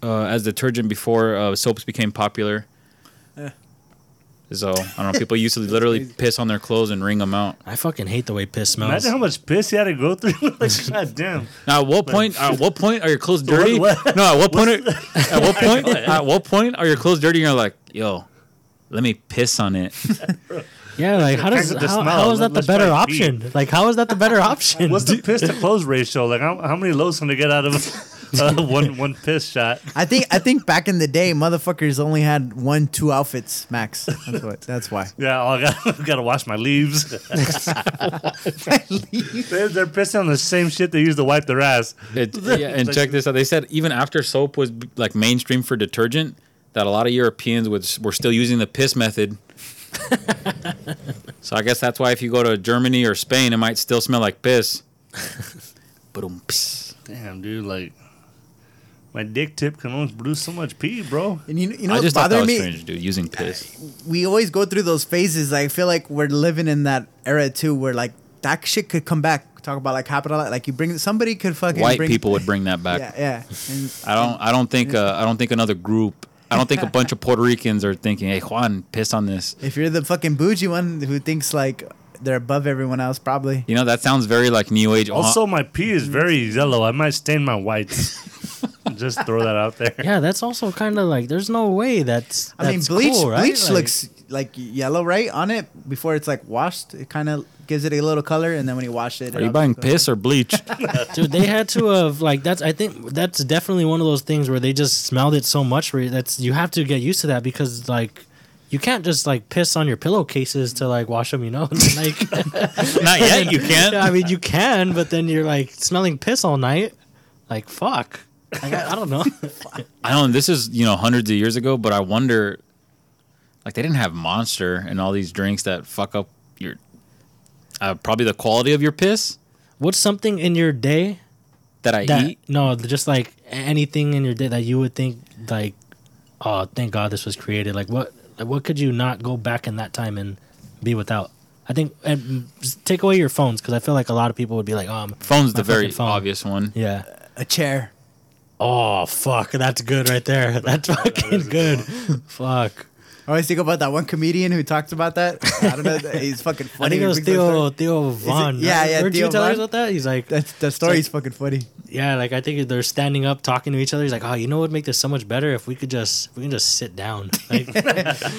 uh, as detergent before uh, soaps became popular. So I don't know. People used to literally piss on their clothes and wring them out. I fucking hate the way piss smells. Imagine how much piss you had to go through. like, God damn. Now, at what point? At what point are your clothes dirty? what- No, at what point? Are, at what point? At what point are your clothes dirty? And you're like, yo, let me piss on it. yeah, like how does the how, smell. how is that the better try pee. option? Like how is that the better option? What's the piss to clothes ratio? Like how, how many loads can they get out of uh, one one piss shot? I think I think back in the day, motherfuckers only had one, two outfits max. That's what. That's why. Yeah, oh, I got got to wash my leaves. they're, they're pissing on the same shit they use to wipe their ass. It, yeah, and check this out. They said even after soap was like mainstream for detergent, that a lot of Europeans would, were still using the piss method. so I guess that's why if you go to Germany or Spain, it might still smell like piss. Ba-dum. Damn, dude, like my dick tip can only produce so much pee, bro. And you, you know I what's just thought that bothering was me? strange, dude. Using piss. we always go through those phases. I feel like we're living in that era too, where like that shit could come back. Talk about like capital, like you bring somebody could fucking White bring, people would bring that back. Yeah, yeah. And I don't. I don't think. Uh, I don't think another group. I don't think a bunch of Puerto Ricans are thinking, "Hey, Juan, piss on this." if you're the fucking bougie one who thinks like they're above everyone else, probably. You know, that sounds very like New Age. Also, my pee is very yellow. I might stain my whites. Just throw that out there. yeah, that's also kind of like there's no way that's. I mean, bleach cool, right? bleach Like, looks like yellow, right, on it before it's like washed. It kind of gives it a little color, and then when you wash it, Are it you buying obviously- piss or bleach? dude. They had to have like that's. I think that's definitely one of those things where they just smelled it so much where that's you have to get used to that because like. You can't just like piss on your pillowcases to like wash them, you know. like, Not yet. You can't. I mean, you can, but then you're like smelling piss all night. Like, fuck. Like, I, I don't know. I don't. This is you know hundreds of years ago, but I wonder, like they didn't have Monster and all these drinks that fuck up your, uh, probably the quality of your piss What's something in your day that I that eat. no, just like anything in your day that you would think like, oh, thank God this was created. Like, what, like, what could you not go back in that time and be without? I think and take away your phones because I feel like a lot of people would be like, um, Phone's My the very phone. obvious one. yeah. a chair. Oh fuck, that's good right there. That's fucking good. Fuck. I always think about that one comedian who talks about that. I don't know. He's fucking I think it was Theo. Theo Von. yeah, yeah, Heard Theo you tell us about that? He's like, That's the story's fucking funny. yeah, like I think they're standing up talking to each other. He's like, oh, you know what would make this so much better if we could just if we can just sit down. Like,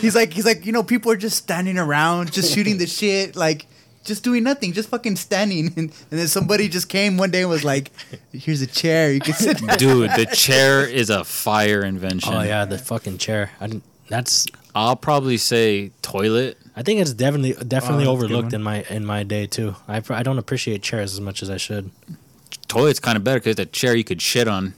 He's like, he's like, you know, people are just standing around, just shooting the shit, like just doing nothing, just fucking standing. And, and then somebody just came one day and was like, "Here's a chair, you can sit." down." Dude, the chair is a fire invention. oh yeah, the fucking chair. I didn't. That's. I'll probably say toilet. I think it's definitely definitely Oh, that's a good overlooked in my in my day too. I I don't appreciate chairs as much as I should. Toilet's kind of better because the chair you could shit on.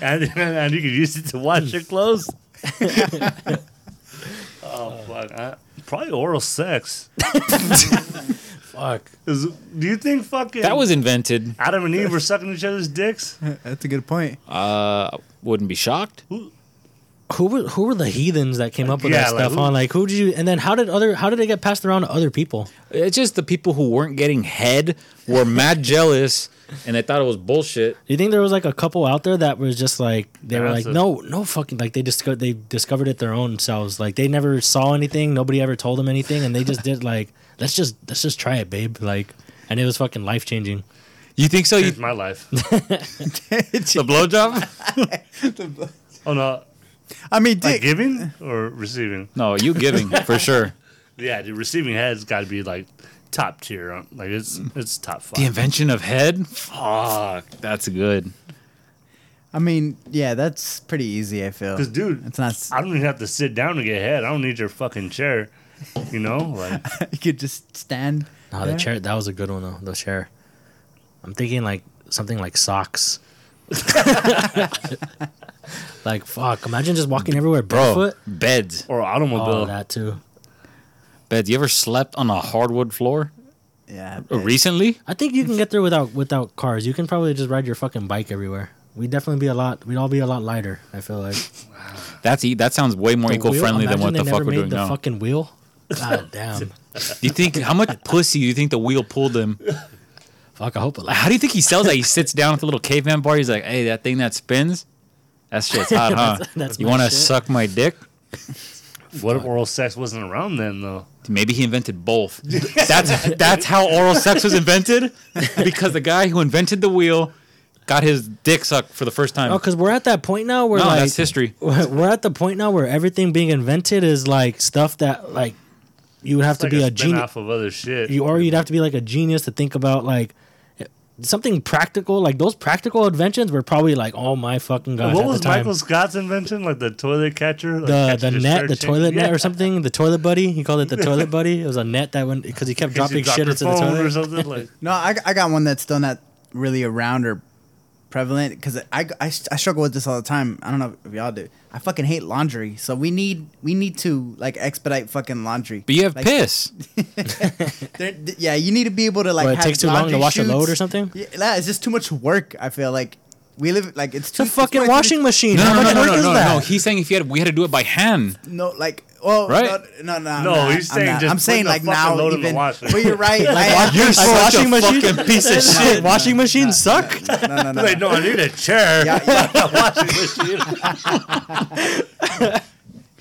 and, and you could use it to wash your clothes. Oh fuck! I, probably oral sex. Fuck. Is, do you think fucking That was invented. Adam and Eve were sucking each other's dicks? That's a good point. Uh, wouldn't be shocked. Who were who were the heathens that came up with Yeah, that like, stuff? who- on like who did you? And then how did other how did it get passed around to other people? It's just the people who weren't getting head were mad jealous and they thought it was bullshit. You think there was like a couple out there that was just like they were like Massive. no no fucking like they discovered they discovered it their own selves like they never saw anything nobody ever told them anything and they just did like let's just let's just try it babe like and it was fucking life changing. You think so? You, Changed my life. the blowjob? Oh no, I mean, like giving or receiving? No, you giving for sure. Yeah, the receiving head's got to be like top tier. uh, Like it's it's top five. The invention of head? Fuck, that's good. I mean, yeah, that's pretty easy. I feel. Because, dude, it's not. I don't even have to sit down to get head. I don't need your fucking chair. You know, like you could just stand. No, there. the chair that was a good one though. The chair. I'm thinking like something like socks. like fuck! Imagine just walking everywhere Bro, beds. or automobile. Oh, that too. Beds. You ever slept on a hardwood floor Yeah. Uh, recently? I think you can get there without without cars. You can probably just ride your fucking bike everywhere. We'd definitely be a lot. We'd all be a lot lighter. I feel like. That's e- that sounds way more eco friendly than imagine what they the never fuck we're made doing the now. fucking wheel. God damn. Do you think how much pussy do you think the wheel pulled him? Fuck. I hope it. Like, how do you think he sells that? He sits down at the little caveman bar. He's like, "Hey, that thing that spins, that shit's hot, huh? That's- that's you my want to shit." suck my dick?" What if oral sex wasn't around then, though? Maybe he invented both. That's that's how oral sex was invented, because the guy who invented the wheel got his dick sucked for the first time. Oh, because we're at that point now where no, like that's history. we're at the point now where everything being invented is like stuff that like you would have It's to like be a, a genius. off of other shit. You or you'd have to be like a genius to think about like something practical. Like those practical inventions were probably like, oh my fucking god! what at was the time. Michael Scott's invention? Like the toilet catcher? Like the catch the net, shirt the chain? toilet net or something, the toilet buddy. He called it the toilet buddy. It was a net that went because he kept In case you dropping shit into the phone or toilet. something. Like No, I, I got one that's still not really around or prevalent because I, I, I struggle with this all the time. I don't know if y'all do. I fucking hate laundry, so we need we need to like expedite fucking laundry. But you have Like, piss. Yeah, you need to be able to like. What, it takes too long to wash a load or something? Yeah, it's just too much work. I feel like we live like it's It's too a fucking way too- washing machine. No, How no, much no, work no, is no, that? no. He's saying if you had, we had to do it by hand. No, like oh Right? No, no, no. No, not- he's I'm saying not. just I'm saying like now load in even. washer. But you're right. I, You're Like such washing a machine? fucking piece of shit. Washing machines suck. no, no, no. Like, no, I need a chair. Yeah, yeah. washing machine.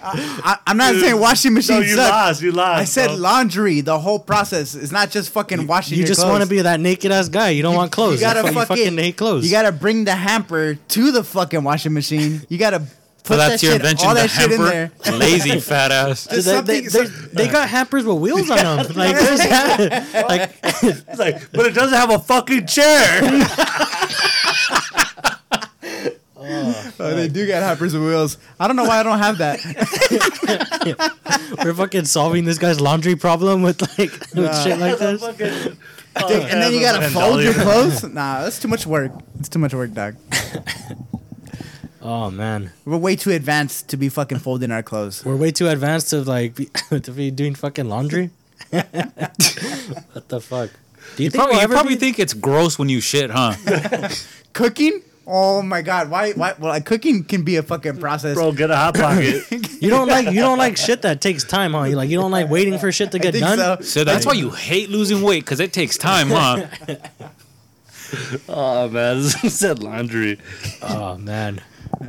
I, I'm not saying washing No, machines you suck. lost. You lost. I said bro. laundry. The whole process is not just fucking washing. You your just want to be that naked ass guy. You don't want clothes. You gotta fu- fucking, fucking hate clothes. You gotta bring the hamper to the fucking washing machine. You gotta put So that's that your shit, invention, all the that shit in there. Lazy fat ass. They, they, something- they, they got hampers with wheels on them. Like, there's ha- like It's like, but it doesn't have a fucking chair. Oh, they do got hampers with wheels. I don't know why I don't have that. we're fucking solving this guy's laundry problem with like with shit like this. Fucking- Dude, and then you gotta fold your clothes. Nah, that's too much work. It's too much work, dog. Oh man, We're way too advanced to be fucking folding our clothes. we're way too advanced to like be, to be doing fucking laundry. what the fuck? Do you, think Probably, you probably be- think it's gross when you shit, huh? Cooking? Oh my god! Why? Why? Well, like, cooking can be a fucking process. Bro, get a hot pocket. you don't like you don't like shit that takes time, huh? You like you don't like waiting for shit to I get think done. so. So that's why you hate losing weight because it takes time, huh? oh man, this said laundry. Oh man,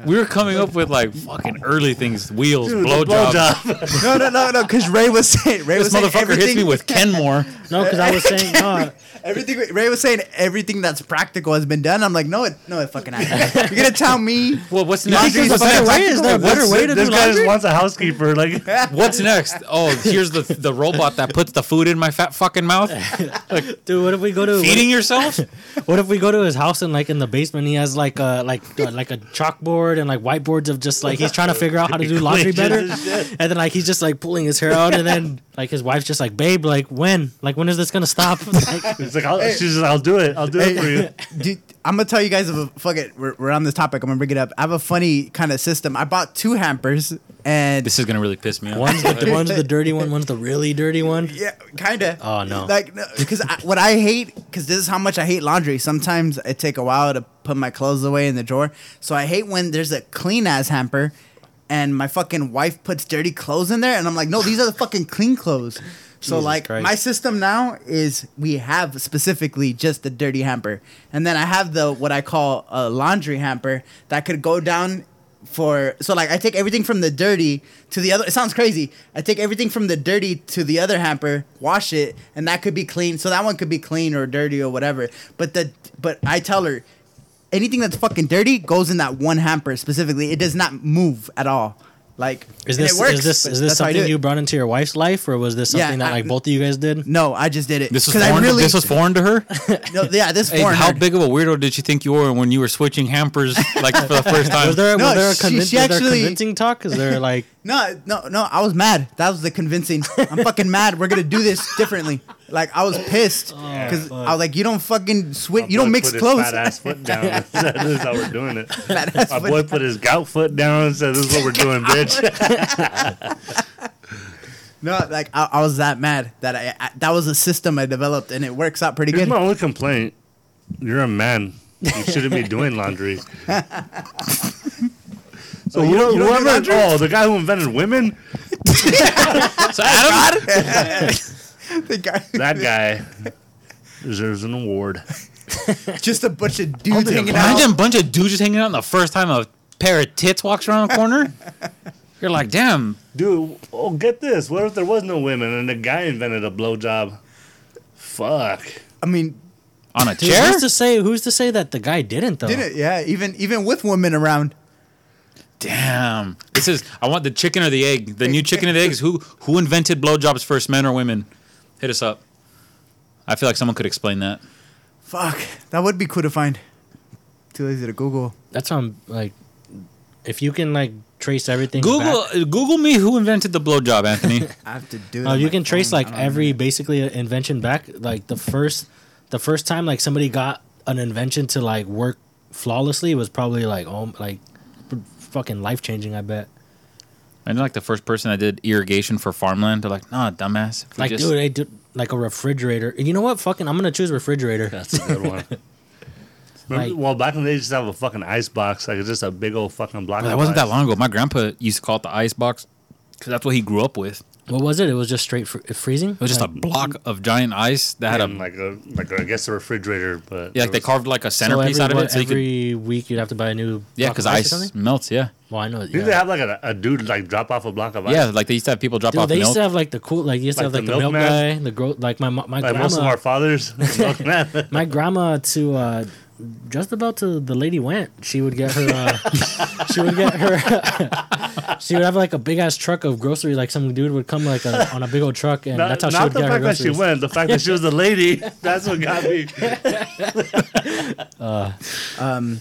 We were coming up with like fucking early things, wheels, Dude, the blowjobs. blowjob. No, no, no, no. Because Ray was saying, Ray This was saying motherfucker hits me with Kenmore. no, because I was saying no. everything. Ray was saying everything that's practical has been done. I'm like, no, it, no, it fucking hasn't. You're gonna tell me? Well, what's next? there's a better way? Is there a better way to this do guy just wants a housekeeper. Like, What's next? Oh, here's the the robot that puts the food in my fat fucking mouth. Like, Dude, what if we go to Feeding yourself? What if we go to his house and like in the basement he has like a like uh, like a chalkboard and like whiteboards of just like he's trying to figure out how to do laundry better, and then like he's just like pulling his hair out and then like his wife's just like, babe, like when, like when is this gonna stop? Like, it's like, I'll, she's just, I'll do it. I'll do it for you. Dude, I'm gonna tell you guys of a fuck it. We're, we're on this topic. I'm gonna bring it up. I have a funny kind of system. I bought two hampers, and This is gonna really piss me off. one's the one's the dirty one, one's the really dirty one. yeah, kind of. Oh, no. Like, because what I hate, because this is how much I hate laundry. Sometimes it take a while to put my clothes away in the drawer. So I hate when there's a clean ass hamper, and my fucking wife puts dirty clothes in there, and I'm like, no, these are the fucking clean clothes. So Jesus like Christ. my system now is we have specifically just the dirty hamper, and then I have the what I call a laundry hamper that could go down for so like I take everything from the dirty to the other. It sounds crazy. I take everything from the dirty to the other hamper, wash it, and that could be clean. So that one could be clean or dirty or whatever. But the but I tell her anything that's fucking dirty goes in that one hamper specifically. It does not move at all. Like, Is this it works, is this is this that's how I do something you brought into your wife's life, or was this Yeah, something that I- like both of you guys did? No, I just did it. This was 'Cause I foreign. really- this was foreign to her. No, yeah, this Hey, foreign. how big of a weirdo did you think you were when you were switching hampers like for the first time? Was there No, was there a she- convin- she was there actually- convincing talk? Is there like No, no, no. I was mad. That was the convincing. I'm fucking mad. We're gonna do this differently. Like I was pissed oh, because I was like, you don't fucking switch. You don't mix put his clothes. Fat ass foot down. and said, this is how we're doing it. Fat ass My foot boy put his gout foot down and said, "This is what we're doing, bitch." No, like I, I was that mad that I, I that was a system I developed and it works out pretty Here's good. my only complaint: You're a man. You shouldn't be doing laundry. So you don't- you don't whoever, laundry? oh, the guy who invented women, So Adam, The guy- that guy deserves an award. just a bunch of dudes hanging out. imagine a bunch of dudes just hanging out. And the first time a pair of tits walks around the corner, you're like, damn. Dude, oh, get this. What if there was no women and the guy invented a blowjob? Fuck. I mean, On a Dude, chair? who's to say who's to say that the guy didn't though? did it? Yeah, even even with women around. Damn. This is. I want the chicken or the egg. The new chicken or the egg is who who invented blowjobs first, men or women? Hit us up. I feel like someone could explain that. Fuck, that would be cool to find. Too lazy to Google. That's on like, if you can like trace everything. Google back- Google me who invented the blowjob, Anthony. I have to do. it Oh, on you my can trace phone. like I know. every basically uh, invention back. Like the first, the first time like somebody got an invention to like work flawlessly was probably like oh like p- fucking life changing. I bet. I know like the first person that did irrigation for farmland. They're like, nah, dumbass. If we Like just- dude, I did like a refrigerator. And you know what? Fucking, I'm gonna choose refrigerator. That's a good one. Remember, Like- well, back in the day, you used to have a fucking ice box. Like, it's just a big old fucking block Bro, of that wasn't that ice. long ago. My grandpa used to call it the ice box because that's what he grew up with. What was it? It was just straight fr- freezing. It was just a block of giant ice that had a like a, like a, I guess a refrigerator, but yeah, like they carved like a centerpiece so every, out of what, it. So you could every week you'd have to buy a new. yeah, because of or ice melts. Yeah, Well, I know. Did they have like a, a dude like drop off a block of ice? yeah. Like they used to have people drop Dude, off they used to have like the cool, like you used to Like have like the the, milk milkman? guy, the gro- like my mo- my like grandma. most of our fathers. milkman. my grandma to uh, just about to the lady went. She would get her. Uh, she would get her. she would have like a big ass truck of groceries. Like some dude would come like a, on a big old truck, and not that's how she not would the get her fact that she went, the fact that she was a lady. That's what got me. Um,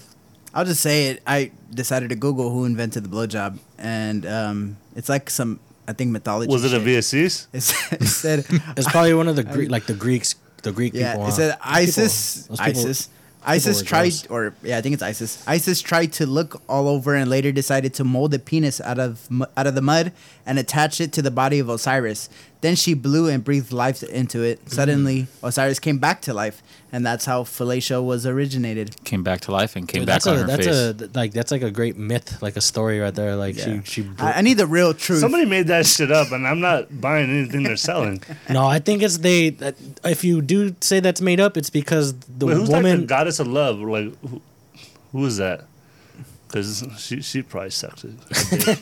I'll just say it. I decided to Google who invented the blowjob, and um, it's like some I think mythology. Was it a. VSCs? It said, it said It's probably one of the Greek, like the Greeks, the Greek yeah. people. it huh? said Those people- Isis. people- Isis. Isis tried, or yeah, I think it's Isis. Isis tried to look all over and later decided to mold a penis out of out of the mud and attach it to the body of Osiris. Then she blew and breathed life into it. Mm-hmm. Suddenly, Osiris came back to life, and that's how fellatio was originated. came back to life and came Dude, back that's on a her that's face. a like that's like a great myth, like a story right there. Like Yeah. she she. I, I need the real truth. Somebody made that shit up, and I'm not buying anything they're selling. no, I think it's they. that- If you do say that's made up, it's because the Wait, who's like the woman. goddess of love? Like, who, who is that? Because she she probably sucks it.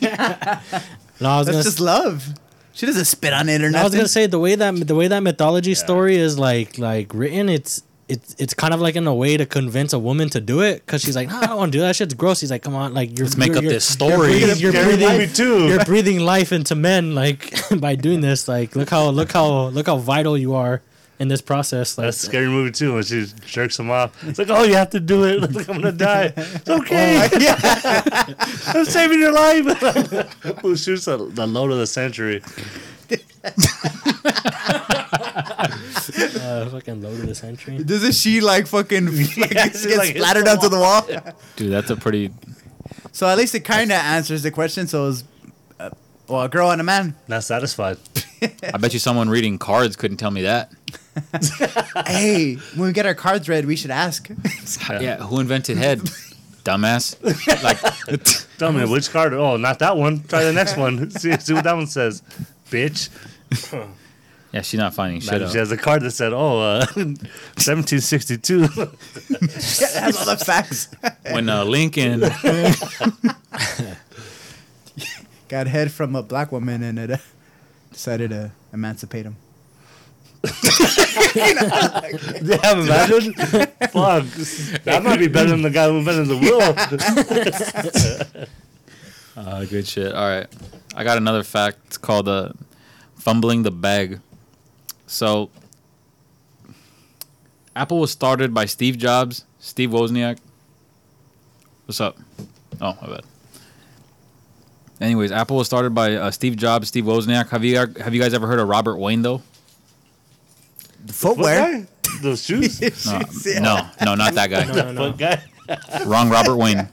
no, I was gonna that's just love. She doesn't spit on it or I was gonna say the way that the way that mythology story is like like written, it's it's it's kind of like in a way to convince a woman to do it because she's like, no, I don't want to do that. that. Shit's gross. He's like, come on, like you're Let's make you're, up you're- this You're story. breathing, you're, breathing, movie too. you're breathing life into men like by doing this. Like look how look how look how vital you are in this process. Like, That's a scary movie too when she jerks him off. It's like, oh, you have to do it. Like, I'm gonna die. It's okay. I'm saving your life. Who shoots the, the load of the century? uh, fucking load of the century. Doesn't she like fucking like, Yeah, gets she's like, splattered onto the wall? Dude, that's a pretty. So at least it kind of answers the question. So it was, uh, well, a girl and a man. Not satisfied. I bet you someone reading cards couldn't tell me that. hey, when we get our cards read, we should ask. Yeah, who invented head? Dumbass. like, Tell me which card. Oh, not that one. Try the next one. See, see what that one says. Bitch. yeah, she's not finding shit out. she has a card that said, "Oh, uh, 1762." It has all the facts. When uh, Lincoln, Got head from a black woman and it uh, decided to emancipate him. Yeah, imagine. Fuck, that might be better than the guy who invented the will. Uh, good shit. All right, I got another fact. It's called uh, fumbling the bag. So, Apple was started by Steve Jobs, Steve Wozniak. What's up? Oh, my bad. Anyways, Apple was started by uh, Steve Jobs, Steve Wozniak. Have you have you guys ever heard of Robert Wayne though? The footwear. guy? Those shoes? No, no, no, not that guy. No, no, no. What guy? Wrong, Robert Wayne.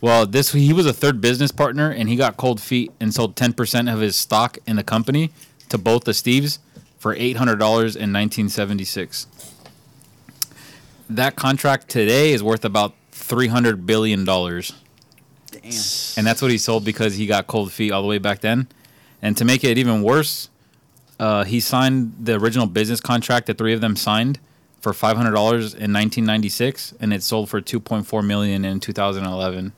Well, this he was a third business partner, and he got cold feet and sold ten percent of his stock in the company to both the Steves for eight hundred dollars in nineteen seventy six. That contract today is worth about three hundred billion dollars, Damn. and that's what he sold because he got cold feet all the way back then. And to make it even worse, uh, he signed the original business contract that three of them signed for five hundred dollars in nineteen ninety six, and it sold for two point four million in two thousand eleven.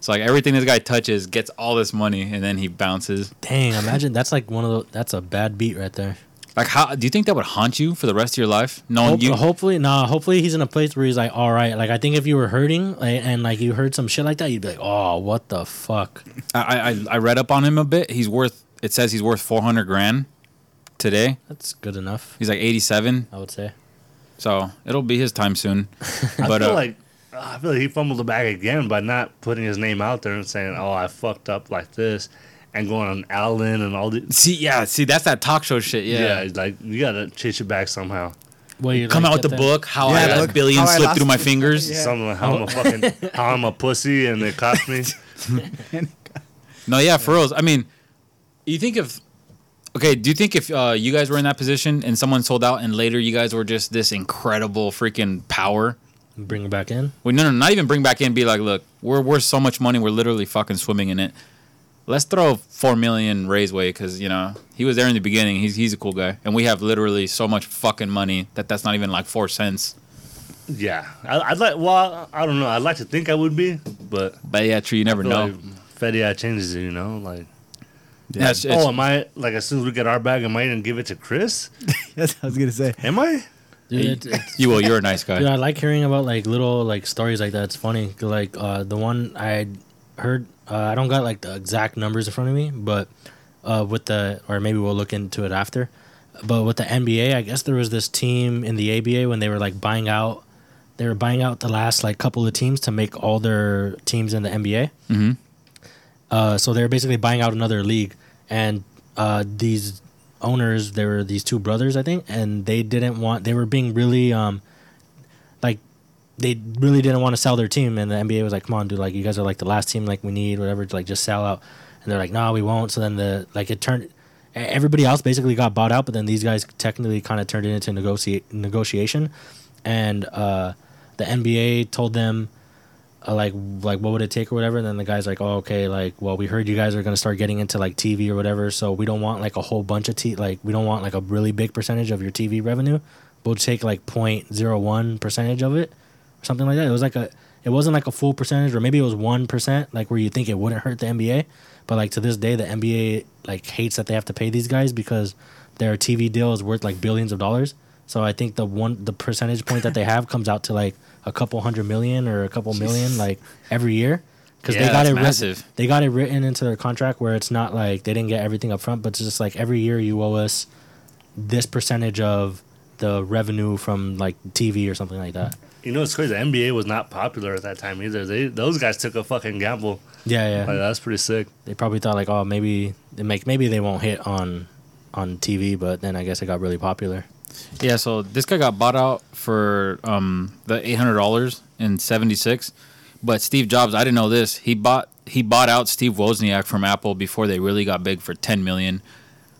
So like everything this guy touches gets all this money, and then he bounces. Dang, imagine that's like one of the. That's a bad beat right there. Like, how do you think that would haunt you for the rest of your life? Knowing Hope, you, hopefully, nah. Hopefully, he's in a place where he's like, all right. Like, I think if you were hurting like, and like you heard some shit like that, you'd be like, oh, what the fuck? I, I I read up on him a bit. He's worth. It says he's worth four hundred grand today. That's good enough. He's like eighty seven, I would say. so it'll be his time soon. I But feel uh, like I feel like he fumbled the bag again by not putting his name out there and saying, "Oh, I fucked up like this," and going on Ellen and all the see, yeah, see, that's that talk show shit. yeah. Yeah, like you gotta chase it back somehow. Well, you come like out with the that? book. How Yeah, I let book, billions How I slip Lost through my It. fingers. Yeah. Something like how I'm a fucking how I'm a pussy and it cost me. No, yeah, for reals. I mean, you think if okay, do you think if uh, you guys were in that position and someone sold out and later you guys were just this incredible freaking power? Bring it back in. Well, no, no, not even bring back in. Be like, look, we're worth so much money. We're literally fucking swimming in it. Let's throw four million Ray's way because you know he was there in the beginning. He's he's a cool guy, and we have literally so much fucking money that that's not even like four cents. Yeah, I, I'd like. Well, I don't know. I'd like to think I would be, but But yeah, true. You never know. like Fetty Eye changes it. You know, like yeah, it's, it's- oh, am I like as soon as we get our bag, am I gonna give it to Chris? That's what I was gonna say. Am I? Dude, it, it's, you will. You're a nice guy. dude, I like hearing about like little like stories like that. It's funny. Like uh, the one I heard. Uh, I don't got like the exact numbers in front of me, but uh, with the or maybe we'll look into it after. But with the NBA, I guess there was this team in the ABA when they were like buying out. They were buying out the last like couple of teams to make all their teams in the NBA. hmm Uh, so they're basically buying out another league, and uh, these owners, there were these two brothers, I think, and they didn't want. They were being really, um, like, they really didn't want to sell their team, and the NBA was like, "Come on, dude, like you guys are like the last team, like we need whatever, to, like just sell out." And they're like, "No, we won't." So then the like it turned. Everybody else basically got bought out, but then these guys technically kind of turned it into negotiate negotiation, and uh, the NBA told them uh, like like what would it take or whatever? And then the guy's like oh okay like well we heard you guys are going to start getting into like tv or whatever so we don't want like a whole bunch of t like we don't want like a really big percentage of your tv revenue. We'll take like 0.01 percentage of it or something like that. It was like a it wasn't like a full percentage or maybe it was 1% like where you think it wouldn't hurt the nba but like to this day the nba like hates that they have to pay these guys because their tv deal is worth like billions of dollars. So i think the one the percentage point that they have comes out to like a couple hundred million or a couple million like every year because Yeah, they got that's it writ- massive. they got it written into their contract where it's not like they didn't get everything up front but it's just like every year you owe us this percentage of the revenue from like tv or something like that You know, it's crazy. The NBA was not popular at that time either. They those guys took a fucking gamble. yeah yeah Like, that's pretty sick. they probably thought like oh maybe they make maybe they won't hit on on tv but then i guess it got really popular Yeah, so this guy got bought out for um, the eight hundred dollars in seventy six, but Steve Jobs, I didn't know this. He bought he bought out Steve Wozniak from Apple before they really got big for ten million.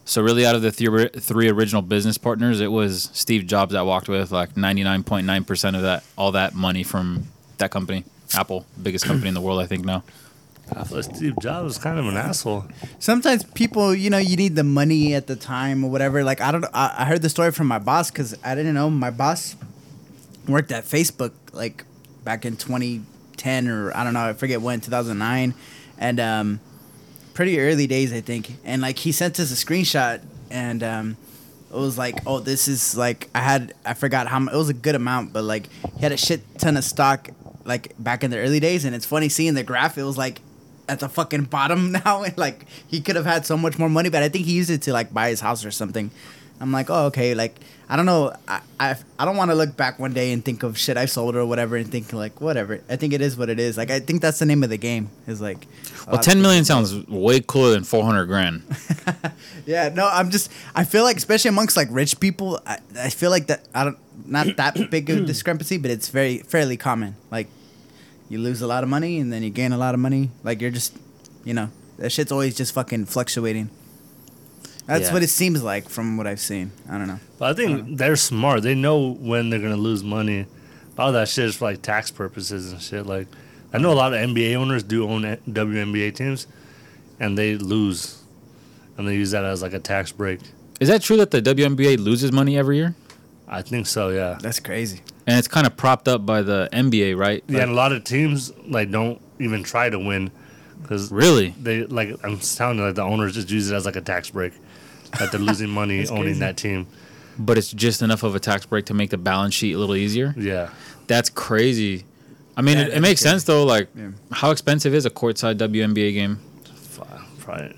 So really, out of the three, three original business partners, it was Steve Jobs that walked with like ninety nine point nine percent of that all that money from that company, Apple, biggest company in the world, I think now. I thought Steve Jobs was kind of an asshole. Sometimes people, you know, you need the money at the time or whatever. Like I don't, know. I, I heard the story from my boss because I didn't know my boss worked at Facebook like back in 2010 or I don't know, I forget when, 2009, and um, pretty early days I think. And like he sent us a screenshot and um, it was like, oh, this is like I had I forgot how much it was a good amount, but like he had a shit ton of stock like back in the early days, and it's funny seeing the graph. It was like at the fucking bottom now, and like he could have had so much more money, but I think he used it to like buy his house or something. I'm like, oh okay, like I don't know, I I, I don't want to look back one day and think of shit I sold or whatever, and think like whatever. I think it is what it is. Like I think that's the name of the game. Is like, Well, ten million sounds way cooler than four hundred grand. Yeah, no, I'm just. I feel like, especially amongst like rich people, I, I feel like that. I don't not that big of a discrepancy, but it's very fairly common. Like, you lose a lot of money and then you gain a lot of money. Like you're just, you know, that shit's always just fucking fluctuating. That's Yeah. what it seems like from what I've seen. I don't know. But I think they're smart. They know when they're gonna lose money. All that shit is for like tax purposes and shit. Like, I know a lot of NBA owners do own WNBA teams, and they lose, and they use that as like a tax break. Is that true that the WNBA loses money every year? I think so. Yeah. That's crazy. And it's kind of propped up by the NBA, right? Yeah, and a lot of teams like don't even try to win because Really? they like I'm telling you, like the owners just use it as like a tax break that they're losing money owning crazy. that team. But it's just enough of a tax break to make the balance sheet a little easier. Yeah, That's crazy. I mean, Yeah, it, it makes sense though. Like, Yeah. how expensive is a courtside WNBA game? Uh, probably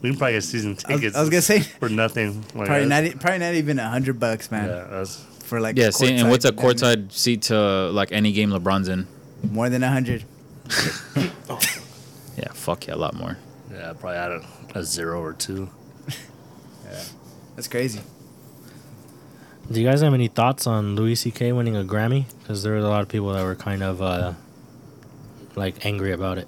we can probably get season I was, tickets. I was gonna say for nothing. Like, probably not probably not even a hundred bucks, man, Yeah, that's for like Yeah, see, and what's a courtside- courtside seat to like any game LeBron's in? more than a hundred. Yeah, fuck yeah, a lot more. yeah, probably at a, a zero or two. yeah, That's crazy. Do you guys have any thoughts on Louis C.K. winning a Grammy? Because there was a lot of people that were kind of uh, like angry about it.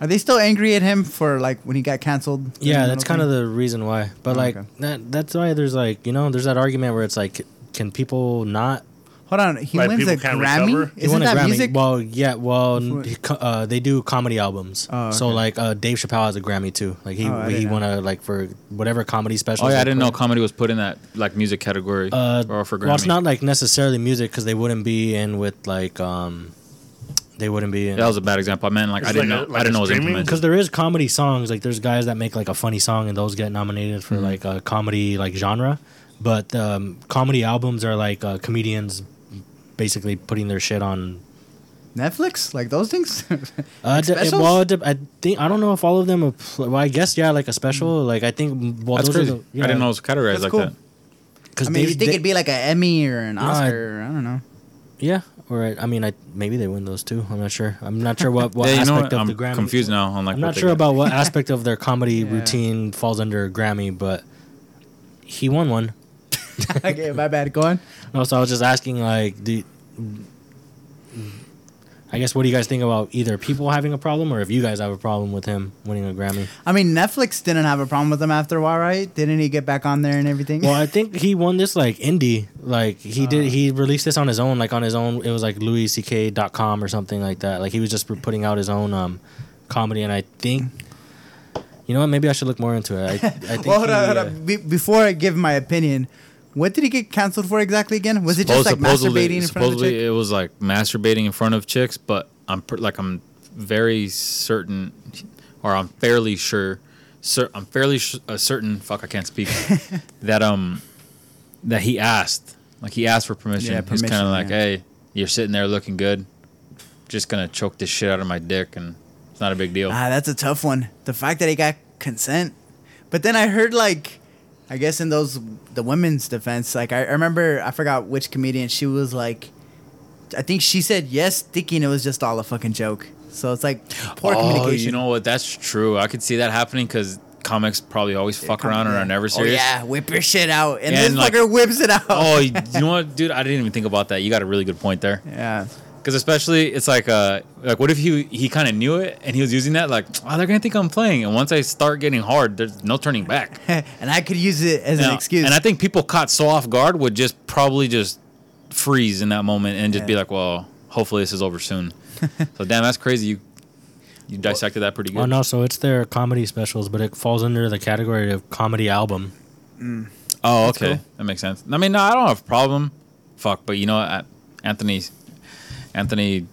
Are they still angry at him for like when he got canceled? Yeah, that's kind of the reason why. But Oh, like okay. that, that's why there's like you know there's that argument where it's like, can people not? Hold on, he Like, wins a Grammy. recover? He Isn't won a that Grammy. music? Well, yeah, well, n- What? he co- uh, they do comedy albums. Oh, So like uh, Dave Chappelle has a Grammy too. Like he Oh, he won a like for whatever comedy special. Oh yeah, I didn't know comedy was put in that like music category Uh, or for Grammy. well, it's not like necessarily music because they wouldn't be in with like um, they wouldn't be in. that was a bad example. I meant like I didn't like a- know. like I didn't know it was implemented. because there is comedy songs like there's guys that make like a funny song and those get nominated for Mhm. like a comedy like genre but um, comedy albums are like uh, comedians basically putting their shit on Netflix, like those things. uh, d- specials? well it de- i think i don't know if all of them are pl- well i guess yeah like a special like i think well That's those crazy. are the, I didn't know it was categorized That's like cool. that. because I mean, you think it'd be like an Emmy or an No, I- Oscar? or I don't know. yeah or I, I mean i maybe they win those too i'm not sure i'm not sure what, what yeah, you know aspect what? of I'm grammy confused now. On like i'm not sure got. about what aspect of their comedy Yeah. routine falls under grammy but he won one okay, my bad. Go on. No, so I was just asking, like, do I guess what do you guys think about either people having a problem or if you guys have a problem with him winning a Grammy? I mean, Netflix didn't have a problem with him after a while, right? Didn't he get back on there and everything? Well, I think he won this like indie, like he did. He released this on his own, like on his own. It was like louisck.com or something like that. Like he was just putting out his own um comedy, and I think. You know what? Maybe I should look more into it. I, I think. well, hold he, on, hold uh, on. Be- before I give my opinion, what did he get canceled for exactly again? Was it just like masturbating in front of the supposedly chick? it was like masturbating in front of chicks, but I'm pr- like I'm very certain, or I'm fairly sure, cer- I'm fairly sh- uh, certain. Fuck, I can't speak. that um, that he asked, like he asked for permission. Yeah, He's kind of like, yeah. hey, you're sitting there looking good, just gonna choke this shit out of my dick, and it's not a big deal. Ah, that's a tough one. The fact that he got consent, but then I heard like, I guess in those the women's defense, like I, I remember I forgot which comedian she was like, I think she said yes, thinking it was just all a fucking joke. So it's like poor oh, communication. you know what? That's true. I could see that happening because comics probably always fuck around and are never Oh serious. yeah, whip your shit out, and, And, this like- fucker whips it out. Oh, you know what, dude? I didn't even think about that. You got a really good point there. yeah. Because especially, it's like, uh, like what if he he kind of knew it and he was using that? Like, oh, they're gonna think I'm playing, and once I start getting hard, there's no turning back. and I could use it as an excuse. And I think people caught so off guard would just probably just freeze in that moment and just be like, well, hopefully this is over soon. so damn, that's crazy. You you dissected that pretty good. Oh no, so it's their comedy specials, but it falls under the category of comedy album. Oh, okay, cool. that makes sense. I mean, no, I don't have a problem. Fuck, but you know, what? Anthony, Anthony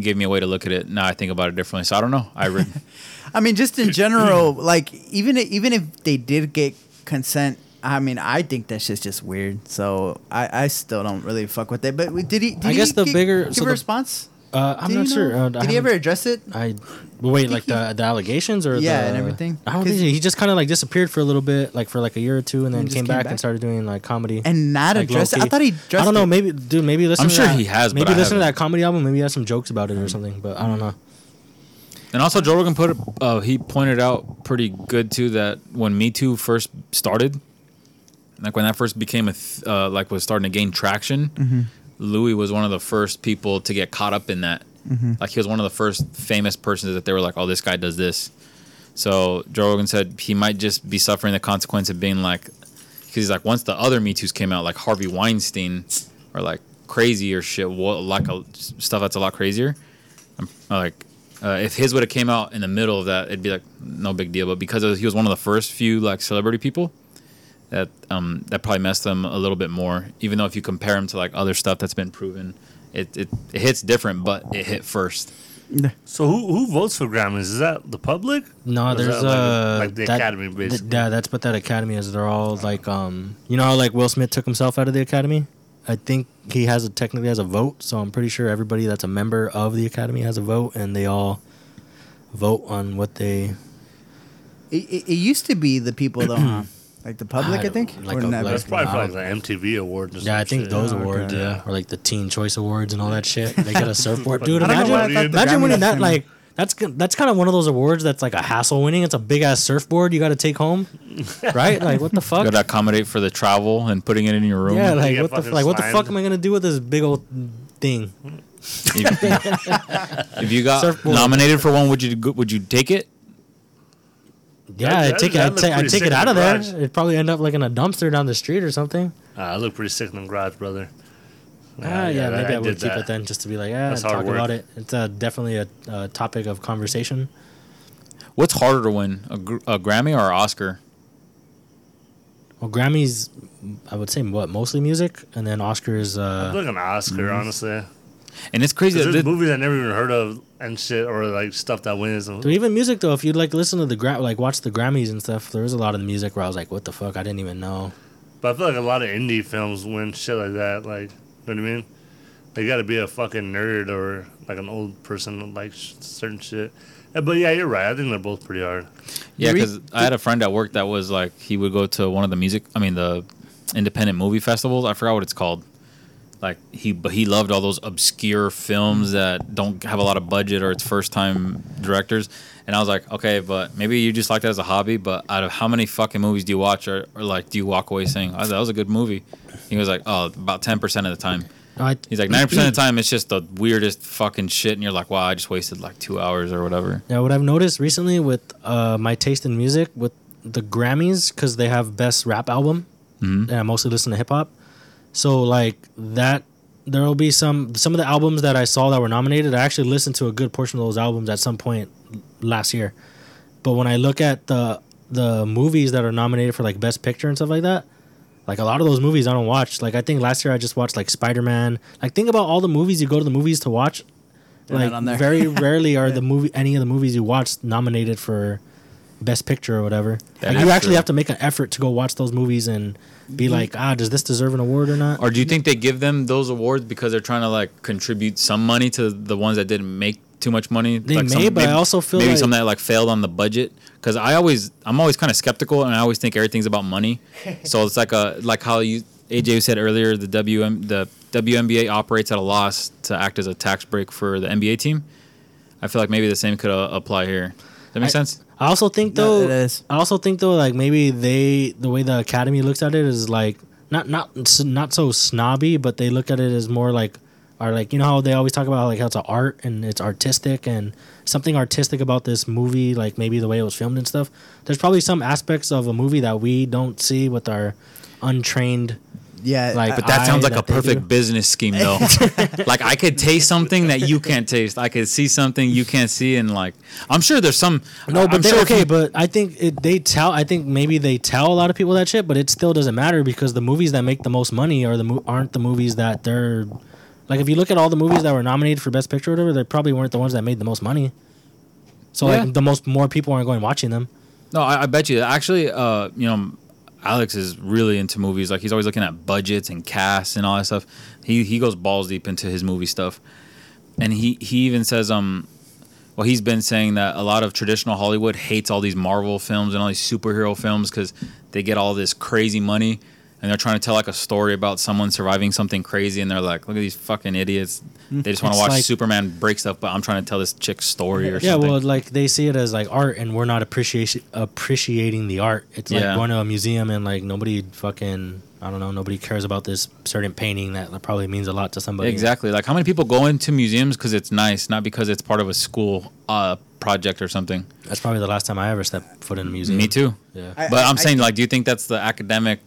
gave me a way to look at it. Now I think about it differently. So I don't know. I read. I mean, just in general, like even even if they did get consent, I mean, I think that shit's just weird. So I, I still don't really fuck with it. But did he? Did I he guess the gi- bigger- give so a the- response. Uh, I'm Do not sure. know? Uh, I Did he ever address it? I wait, think like the the allegations or Yeah, the, and everything? I don't 'Cause- think he, he just kind of like disappeared for a little bit, like for like a year or two, and then And came, came back, back? and started doing like comedy. And not like, address it? I thought he addressed I don't know. Maybe, dude. Maybe listen. I'm to sure that- he has, but Maybe I listen to that comedy album. Maybe he has some jokes about it or something. But I don't know. And also, Joe Rogan put uh, he pointed out pretty good too that when Me Too first started, like when that first became a th- uh, like was starting to gain traction, Mm-hmm. Louis was one of the first people to get caught up in that. Mm-hmm. Like he was one of the first famous persons that they were like, "Oh, this guy does this." So Joe Rogan said he might just be suffering the consequence of being like, because he's like, once the other Me Too's came out, like Harvey Weinstein, or like crazy or shit, what, like a, stuff that's a lot crazier. I'm, like, uh, if his would have came out in the middle of that, it'd be like no big deal. But because was, he was one of the first few like celebrity people, that um that probably messed them a little bit more. Even though if you compare them to like other stuff that's been proven, it it, it hits different, but it hit first. So who who votes for Grammys? Is that the public? No, there's that like- uh like the that- Academy, th- basically? yeah, that's what that academy is. They're all like um you know how like Will Smith took himself out of the academy? I think he has a technically has a vote, so I'm pretty sure everybody that's a member of the academy has a vote and they all vote on what they It, it, it used to be the people though, huh? Like the public, I, don't- think. like or a- never? That's probably for like the MTV awards. Or Yeah, I think shit. those Oh, awards, yeah. Yeah. Or like the Teen Choice Awards and all that shit. They get a surfboard. Dude, I don't know imagine why I thought the imagine winning that like that's that's kind of one of those awards that's like a hassle winning. It's a big ass surfboard you got to take home, right? Like what the You fuck? got to accommodate for the travel and putting it in your room. Yeah, like what the f- fucking like what the fuck am I gonna do with this big old thing? if, if you got Surfboard. nominated for one, would you would you take it? Yeah, That- I that- take it. that I looked take I pretty take it out the of there. It'd probably end up like in a dumpster down the street or something. Ah, I look pretty sick in the garage, brother. Ah, yeah, that- maybe I, would keep that. it then, just to be like, ah, That's talk about it. It's uh, definitely a, a topic of conversation. What's harder to win, a, gr- a Grammy or an Oscar? Well, Grammys, I would say what mostly music, and then Oscars. I'm Uh, looking an Oscar, honestly. And it's crazy. There's thi- movies I never even heard of and shit, or like stuff that wins. Dude, even music though, if you like listen to the gra- like watch the Grammys and stuff, there was a lot of the music where I was like, "What the fuck? I didn't even know." But I feel like a lot of indie films win shit like that. Like, you know what I mean? They got to be a fucking nerd or like an old person that likes certain shit. Uh, but yeah, you're right. I think they're both pretty hard. Yeah, because I had a friend at work that was like he would go to one of the music, I mean the independent movie festivals. I forgot what it's called. Like he, but he loved all those obscure films that don't have a lot of budget or it's first time directors. And I was like, okay, but maybe you just like that as a hobby. But out of how many fucking movies do you watch, or, or like do you walk away saying, oh, that was a good movie? He was like, oh, about ten percent of the time. I, He's like ninety percent of the time it's just the weirdest fucking shit, and you're like, wow, I just wasted like two hours or whatever. yeah, what I've noticed recently with uh, my taste in music with the Grammys because they have best rap album, Mhm. and I mostly listen to hip hop. So like that, there will be some some of the albums that I saw that were nominated. I actually listened to a good portion of those albums at some point last year. But when I look at the the movies that are nominated for like best picture and stuff like that, like a lot of those movies I don't watch. Like I think last year I just watched like Spider Man. Like think about all the movies you go to the movies to watch. They're like on there. very rarely are the movie any of the movies you watch nominated for best picture or whatever. Like you actually true. have to make an effort to go watch those movies and be Mm-hmm. like, ah, does this deserve an award or not? Or do you think they give them those awards because they're trying to like contribute some money to the ones that didn't make too much money? They like may, but I also feel maybe like- some that like failed on the budget. Because I always, I'm always kind of skeptical, and I always think everything's about money. so it's like a like how you AJ said earlier, the WM the WNBA operates at a loss to act as a tax break for the NBA team. I feel like maybe the same could uh, apply here. Does that make I- sense? I also think No, though. is. I also think though, like maybe they the way the academy looks at it is like not not not so snobby, but they look at it as more like are like you know how they always talk about like how it's an art and it's artistic and something artistic about this movie, like maybe the way it was filmed and stuff. There's probably some aspects of a movie that we don't see with our untrained. Yeah, Like, But that eye sounds like a perfect business scheme, though. like I could taste something that you can't taste. I could see something you can't see, and like I'm sure there's some. No, but I'm they, sure okay, you- but I think it, they tell. I think maybe they tell a lot of people that shit, but it still doesn't matter because the movies that make the most money are the mo- aren't the movies that they're like. If you look at all the movies that were nominated for best picture or whatever, they probably weren't the ones that made the most money. So Yeah. like the most more people aren't going watching them. No, I, I bet you. Actually, uh, you know, Alex is really into movies. Like he's always looking at budgets and casts and all that stuff. He he goes balls deep into his movie stuff. and he he even says um well he's been saying that a lot of traditional hollywood hates all these marvel films and all these superhero films because they get all this crazy money and they're trying to tell like a story about someone surviving something crazy and they're like look at these fucking idiots they just want to watch like- superman break stuff but i'm trying to tell this chick's story or something. Yeah, something well, like they see it as like art, and we're not appreciation appreciating the art. It's like Yeah. going to a museum and like nobody fucking I don't know, nobody cares about this certain painting that probably means a lot to somebody. exactly like how many people go into museums because it's nice not because it's part of a school uh project or something That's probably the last time I ever stepped foot in a museum. me too Yeah. I- But I'm I- saying, like, do you think that's the academic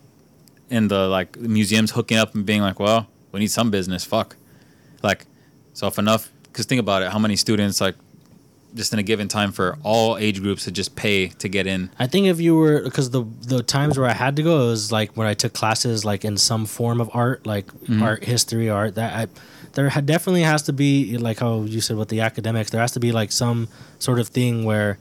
and the like museums hooking up and being like, well, we need some business, fuck, like, so if enough, because think about it, how many students like just in a given time for all age groups to just pay to get in? I think if you were because the the times where I had to go it was like when I took classes like in some form of art, like Mm-hmm. art history, art that I there definitely has to be like how you said with the academics, there has to be like some sort of thing where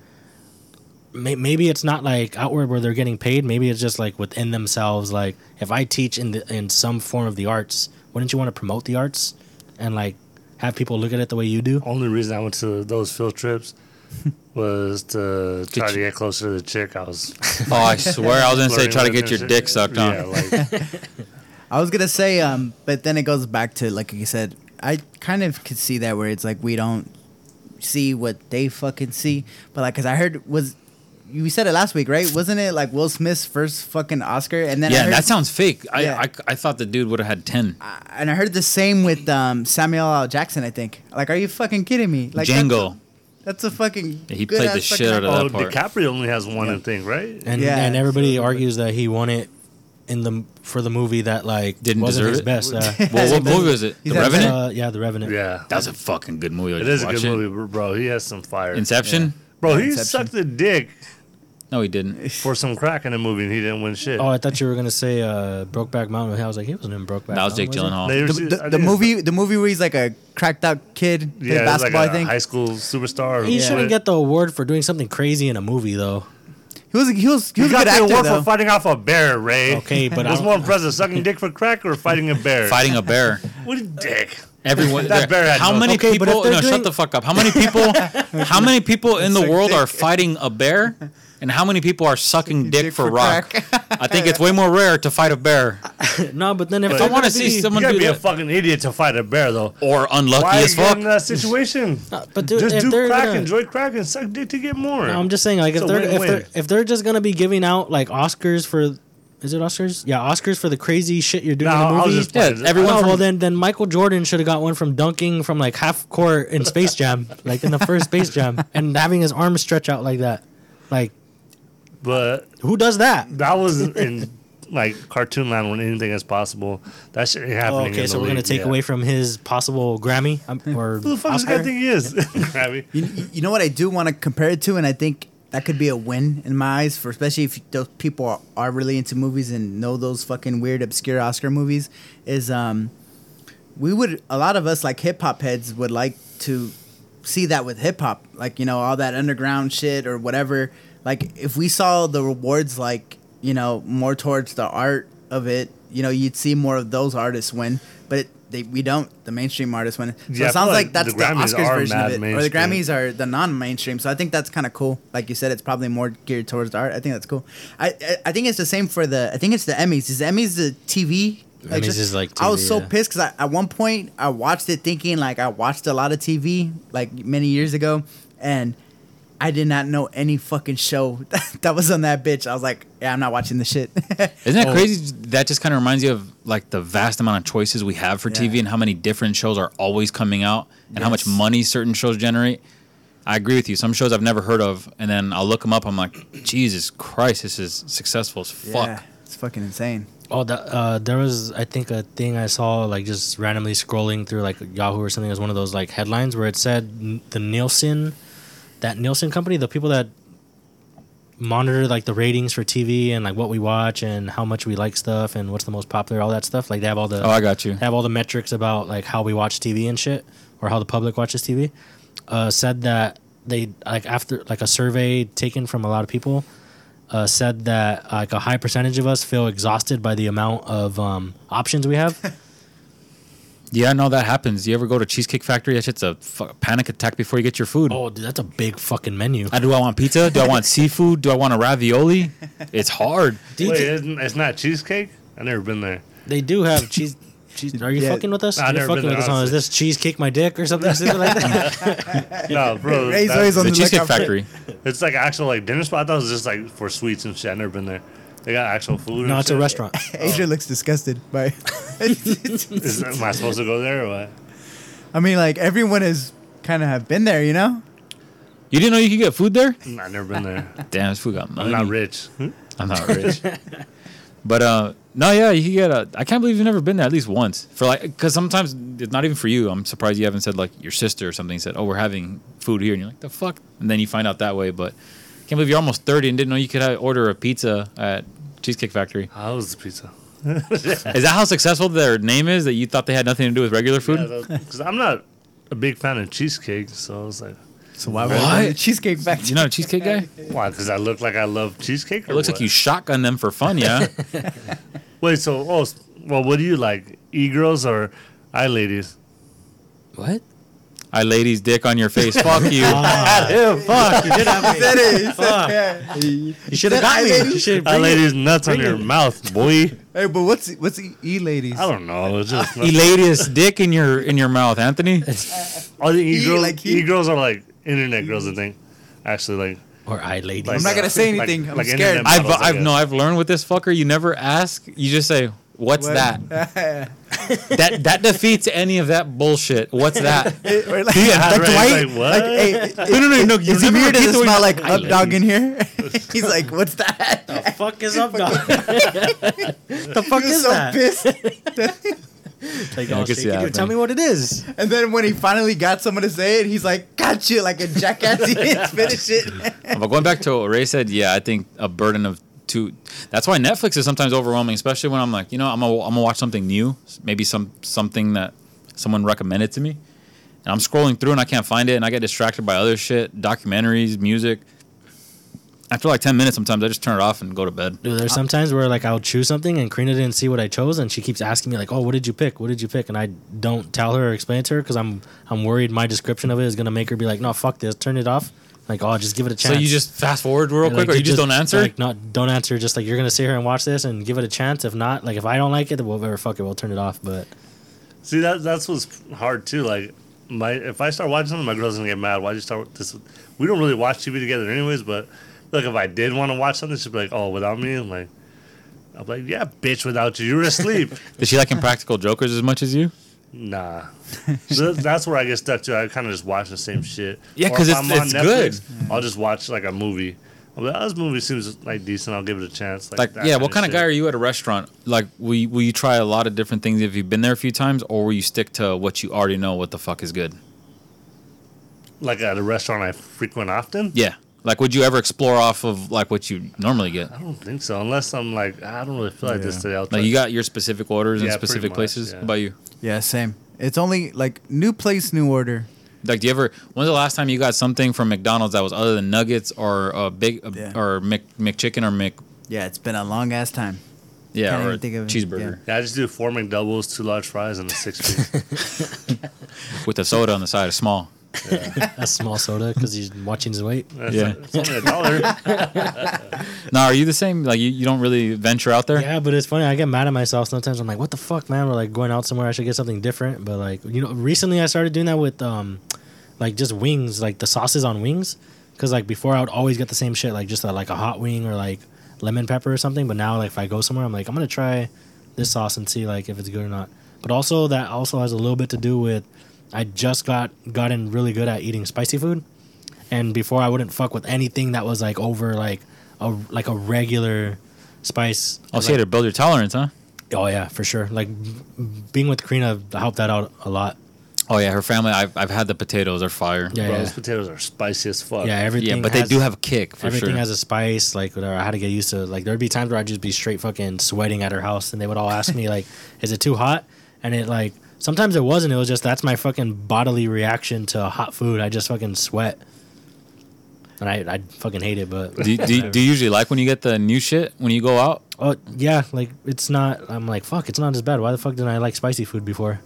maybe it's not like outward where they're getting paid. Maybe it's just like within themselves. Like if I teach in the in some form of the arts, wouldn't you want to promote the arts and like have people look at it the way you do? Only reason I went to those field trips was to try Get to get closer to the chick. I was Oh, I swear, I was gonna say try to get your and dick shit. sucked Yeah, on. like I was gonna say, um, but then it goes back to like you said. I kind of could see that where it's like we don't see what they fucking see, but like, cause I heard was you said it last week, right? Wasn't it like Will Smith's first fucking Oscar? And then Yeah, heard, that sounds fake. I, Yeah. I I thought the dude would have had ten. and I heard the same with um, Samuel L. Jackson. I think. Like, are you fucking kidding me? Like Django. That's a, that's a fucking. Yeah, he good played the ass shit out of oh, that part. DiCaprio only has one I think, right? and Yeah. and everybody So- argues that he won it in the for the movie that like Didn't wasn't deserve his it? best. Uh, Well, what movie was it? He's The had- Revenant. uh, yeah, The Revenant. Yeah, That's a fucking good movie. I it just is a good it. movie, bro. He has some fire. Inception. Bro, he Inception. sucked the dick No, he didn't. for some crack in the movie, and he didn't win shit. Oh, I thought you were gonna say uh, Brokeback Mountain. I was like, he wasn't in Brokeback. That was Jake Mountain, Gyllenhaal. They were- The, the, the movie, the movie where he's like a cracked out kid, plays yeah, basketball. like a I think high school superstar. or He shouldn't get the award for doing something crazy in a movie, though. he was he was he He was a got good the actor award though. for fighting off a bear, Ray. Okay, but I what's don't- more impressive, sucking dick for crack or fighting a bear? Fighting a bear. What a dick. Everyone. That bear had how no- many Okay, but people? if they're No, doing- shut the fuck up. How many people? how many people in the world are fighting a bear? And how many people are sucking dick, Dick for, for rock? crack. I think it's way more rare to fight a bear no, but then if But- I wanna see someone- You gotta do be a fucking idiot to fight a bear, though. or unlucky Why as fuck. in that situation? but dude, Just if do they're crack, gonna- enjoy crack, and suck dick to get more. No, I'm just saying, like, if It's a they're if win-win. they're if they're just gonna be giving out like Oscars for, is it Oscars? Yeah, Oscars for the crazy shit you're doing No, in the I was movie. just Yeah, everyone no, well then then Michael Jordan should have got one from dunking from like half court in Space Jam, like in the first Space Jam, and having his arms stretch out like that. Like, But who does that? that was in like cartoon land when anything is possible. That shit ain't Oh, happening. okay, in so the we're gonna take yeah. away from his possible Grammy um, or Who the fuck does this guy Oscar. think he is? Krabby. You, you- you know what I do want to compare it to, and I think that could be a win in my eyes for especially if those people are, are really into movies and know those fucking weird obscure Oscar movies. Is um, we would a lot of us like hip hop heads would like to see that with hip hop, like you know all that underground shit or whatever. Like if we saw the rewards, like you know more towards the art of it, you know you'd see more of those artists win, but. It, they, we don't. The mainstream artists win. So Yeah, it sounds like like that's the the, Oscars version of mad it, or the. Grammys are the non-mainstream. So I think that's kind of cool. Like you said, it's probably more geared towards the art. I think that's cool. I I, I think it's the same for the. I think it's the Emmys. Is the Emmys the TV? Emmys just- is like I was so yeah. pissed because at one point I watched it thinking like I watched a lot of TV like many years ago, and I did not know any fucking show that was on that bitch. I was like, yeah, I'm not watching the shit. Isn't that Oh. crazy? That just kind of reminds you of like the vast amount of choices we have for TV and how many different shows are always coming out and how much money certain shows generate. I agree with you. Some shows I've never heard of, and then I'll look them up. I'm like, Jesus Christ, this is successful as fuck. Yeah, it's fucking insane. Oh, that, uh, there was I think a thing I saw like just randomly scrolling through like Yahoo or something. It was one of those like headlines where it said the Nielsen, that Nielsen company, the people that monitor like the ratings for TV and like what we watch and how much we like stuff and what's the most popular, all that stuff. Like they have all the Oh, I got you. they have all the metrics about like how we watch TV and shit, or how the public watches TV. Uh, said that they like after like a survey taken from a lot of people, uh, said that like a high percentage of us feel exhausted by the amount of um, options we have. Yeah, no, that happens. You ever go to Cheesecake Factory? That shit's a panic attack before you get your food. Oh, dude, that's a big fucking menu. Uh, do I want pizza? Do I want seafood? Do I want a ravioli? It's hard. Do you Wait, isn't, it's not cheesecake. I've never been there. they do have cheese. Cheese. Are you Yeah. fucking with us? I've You're never fucking been with us. there, On, is honestly. this cheesecake my dick or something, something like that? No, bro. Ray's that- on The the Cheesecake lookout for- Factory. it's like actual like dinner spot. I thought it was just like for sweets and shit. I've never been there. They got actual food. no, and it's a restaurant. Adrian looks disgusted by. Is, am I supposed to go there or what? I mean, like everyone has kind of have been there, you know. You didn't know you could get food there? I've never been there. Damn, this food got money. I'm not rich. I'm not rich. but uh, no, yeah, you can get a. I can't believe you've never been there at least once. For like, because sometimes it's not even for you. I'm surprised you haven't said like your sister or something. Said, oh, we're having food here, and you're like, the fuck, and then you find out that way. But can't believe you're almost 30 and didn't know you could have, order a pizza at Cheesecake Factory. How was the pizza? Is that how successful their name is? That you thought they had nothing to do with regular food? Because I'm not a big fan of cheesecake, so I was like, So why would What? I the cheesecake factory? You're not a cheesecake guy? why? Because I look like I love cheesecake. It looks like you shotgun them for fun, yeah. Wait, so oh, well, what do you like? E girls or eye ladies? what? I ladies dick on your face. Fuck you. Fuck, you did have me. That is. Fuck. Yeah. You should have got me. You should Eye ladies nuts on your it. mouth, boy. Hey, but what's what's e, e ladies? I don't know. It's just Eladious dick in your in your mouth, Anthony. all the e E, girls. like e girls are like internet girls. I think. Actually, like Or I ladies. Like- I'm not gonna uh, say Like- anything. I'm like scared. internet I've I I've no I've learned with this fucker. You never ask. You just say, "What's What? that?" That that defeats any of that bullshit. What's that? Or like, Yeah, like right, Dwight. like, what? Like, hey, no, no, no, no. You is he weird? Does it smell like up dog in here? He's like, what's that? the fuck is up, dog? the fuck is so that? pissed. Like, Yeah, oh, I oh, shit, that tell me what it is? And then when he finally got someone to say it, he's like, "Gotcha!" Like a jackass. He didn't finish it. But going back to what Ray said, yeah, I think a burden of two. That's why Netflix is sometimes overwhelming, especially when I'm like, you know, I'm gonna, I'm watch something new, maybe some something that someone recommended to me, and I'm scrolling through and I can't find it, and I get distracted by other shit, documentaries, music. After like ten minutes, sometimes I just turn it off and go to bed. Dude, there's sometimes where like I'll choose something and Karina didn't see what I chose and she keeps asking me like, "Oh, what did you pick? What did you pick?" And I don't tell her or explain it to her because I'm I'm worried my description of it is gonna make her be like, "No, fuck this, turn it off." Like, oh, just give it a chance. So you just fast forward real And, quick, like, or you just, don't answer? Like, not don't answer. Just like you're gonna sit here and watch this and give it a chance. If not, like if I don't like it, then we'll whatever, fuck it, we'll turn it off. But See that that's what's hard too. Like my if I start watching something, my girl's gonna get mad. Why'd you start this? We don't really watch TV together, anyways. But like if I did want to watch something, she'd be like, "Oh, without me," I'm like, I'm like, "Yeah, bitch, without you, you were asleep." Is she like Impractical Jokers as much as you? Nah. So that's where I get stuck to. I kind of just watch the same shit. Yeah, because it's- I'm on it's good. I'll just watch like a movie. I'll be like, oh, this movie seems like decent. I'll give it a chance. Like, Like, that yeah, what kind of shit. guy are you at a restaurant? Like, will you, will you try a lot of different things if you've been there a few times, or will you stick to what you already know? What the fuck is good? Like at a restaurant I frequent often. Yeah. Like, would you ever explore off of like what you normally get? I don't think so, unless I'm like, I don't really feel like this today. I'll try Like, you got your specific orders in Yeah, pretty specific much, places. yeah. How about you? Yeah, same. It's only like new place, new order. Like, do you ever? When's the last time you got something from McDonald's that was other than nuggets or a big Yeah. or Mc McChicken or Mc Yeah, it's been a long ass time. yeah Can't or even think of it, cheeseburger Yeah, I just do four McDoubles, two large fries, and a six piece. with a soda on the side, small. A small soda because he's watching his weight. That's Yeah. it's only a dollar. Now, are you the same? Like, you, you don't really venture out there? Yeah, but it's funny. I get mad at myself sometimes. I'm like, what the fuck, man? We're like going out somewhere. I should get something different. But like, you know, recently I started doing that with um, like just wings, like the sauces on wings. Cause like before I would always get the same shit, like just a, like a hot wing or like lemon pepper or something. But now like if I go somewhere, I'm like, I'm gonna try this sauce and see like if it's good or not. But also that also has a little bit to do with I just got gotten really good at eating spicy food. And before I wouldn't fuck with anything that was like over like a like a regular spice. Oh, so you had to build your tolerance, huh? Oh yeah, for sure. Like being with Karina helped that out a lot. Oh yeah, her family. I've I've had the potatoes. They're fire. Yeah, Bro, yeah. those potatoes are spicy as fuck. Yeah, everything. yeah, but they do have a kick for everything sure. has a spice. Like whatever. I had to get used to. Like there'd be times where I'd just be straight fucking sweating at her house, and they would all ask me like, "Is it too hot?" And it like sometimes it wasn't. It was just that's my fucking bodily reaction to hot food. I just fucking sweat, and I I fucking hate it. But do, you- do, you- do you usually like when you get the new shit when you go out? oh yeah, like it's not. I'm like fuck. It's not as bad. Why the fuck didn't I like spicy food before?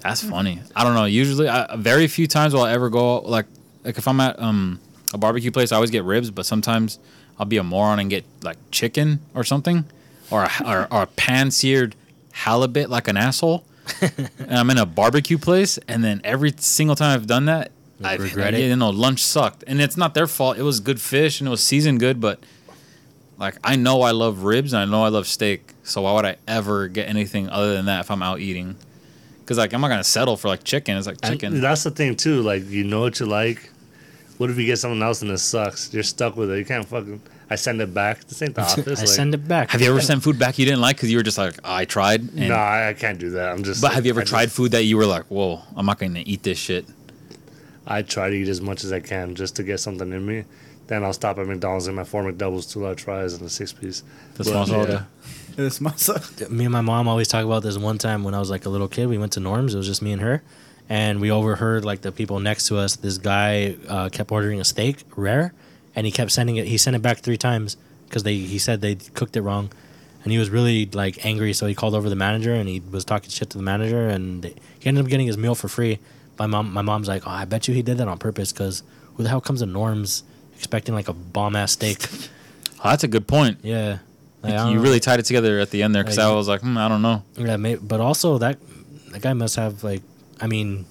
That's funny. I don't know. Usually, I, very few times will I ever go like like if I'm at um a barbecue place, I always get ribs, but sometimes I'll be a moron and get like chicken or something, or a, or, or a pan seared halibut like an asshole. and I'm in a barbecue place, and then every single time I've done that, I regret it? You know, lunch sucked, and it's not their fault. It was good fish and it was seasoned good, but like I know I love ribs and I know I love steak, so why would I ever get anything other than that if I'm out eating? Because like I'm not gonna settle for like chicken. It's like And chicken. that's the thing too. Like you know what you like. What if you get something else and it sucks? You're stuck with it. You can't fucking. I send it back. This ain't the office. I like, send it back. Have you ever sent food back you didn't like because you were just like I tried? And, No, I, I can't do that. I'm just. But have you ever I tried just- food that you were like, whoa, I'm not gonna eat this shit? I try to eat as much as I can just to get something in me. Then I'll stop at McDonald's and my four McDoubles, two large fries, and a six piece. The But, small yeah. soda. This must- me and my mom always talk about this one time when I was like a little kid. We went to Norm's. It was just me and her, and we overheard like the people next to us. This guy uh, kept ordering a steak rare, and he kept sending it. He sent it back three times because they he said they cooked it wrong, and he was really like angry. So he called over the manager and he was talking shit to the manager, and he ended up getting his meal for free. My mom, my mom's like, oh, I bet you he did that on purpose because who the hell comes to Norm's expecting like a bomb ass steak? Oh, that's a good point. yeah. Like, you really tied it together at the end there because Like- I was like, hmm, I don't know. Yeah, but also that that guy must have like, I mean,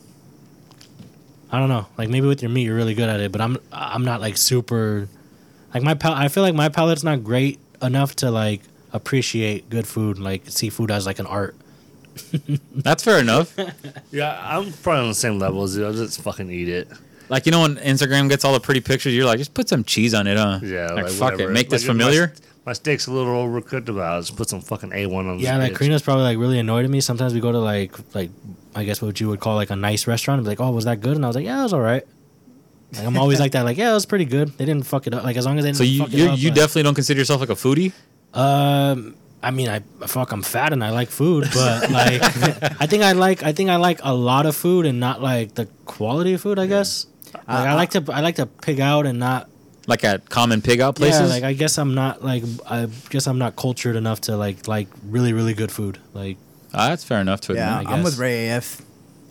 I don't know. Like maybe with your meat you're really good at it, but I'm I'm not like super. Like my pal, I feel like my palate's not great enough to like appreciate good food, like see food as like an art. That's fair enough. Yeah, I'm probably on the same level as you. I'll just fucking eat it. Like you know when Instagram gets all the pretty pictures, you're like, just put some cheese on it, huh? Yeah, Like, like, fuck whatever. it, make this Like, if my- familiar. My, steak's a little overcooked, but I'll just put some fucking A1 on Yeah, this like bitch. Karina's probably like really annoyed at me. Sometimes we go to like like I guess what you would call like a nice restaurant and be like, oh, was that good? And I was like, yeah, it was all right. Like I'm always like that. Like yeah, it was pretty good. They didn't fuck it up. Like as long as they didn't So you fuck it you up, you like- definitely don't consider yourself like a foodie. Um, I mean, I fuck, I'm fat and I like food, but like, I think I like, I think I like a lot of food and not like the quality of food. I guess. Like, I like to, I like to pig out and not. Like at common pig out places. Yeah, like I guess I'm not like, I guess I'm not cultured enough to like like really really good food. Like, Ah, that's fair enough to admit. yeah, I I'm with. Ray AF.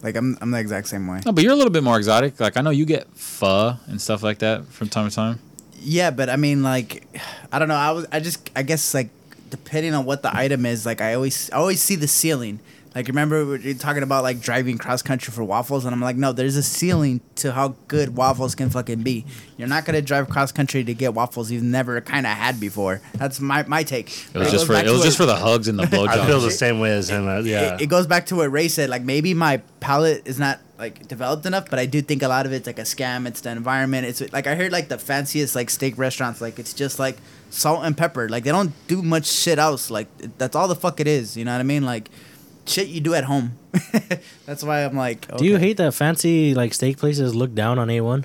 Like I'm, I'm the exact same way. No, but you're a little bit more exotic. Like I know you get pho and stuff like that from time to time. Yeah, but I mean, like, I don't know. I was, I just, I guess, like, depending on what the item is, like, I always, I always see the ceiling. Like, remember we were talking about like driving cross country for waffles, and I'm like, no, there's a ceiling to how good waffles can fucking be. You're not gonna drive cross country to get waffles you've never kind of had before. That's my my take. It was just for it was just for the hugs and the blowjobs. I feel the same way as him. uh, Yeah. It, it goes back to what Ray said. Like maybe my palate is not like developed enough, but I do think a lot of it's like a scam. It's the environment. It's like I heard like the fanciest like steak restaurants. Like it's just like salt and pepper. Like they don't do much shit else. Like that's all the fuck it is. You know what I mean? Like shit you do at home. that's why I'm like. do you hate that fancy like steak places look down on A1?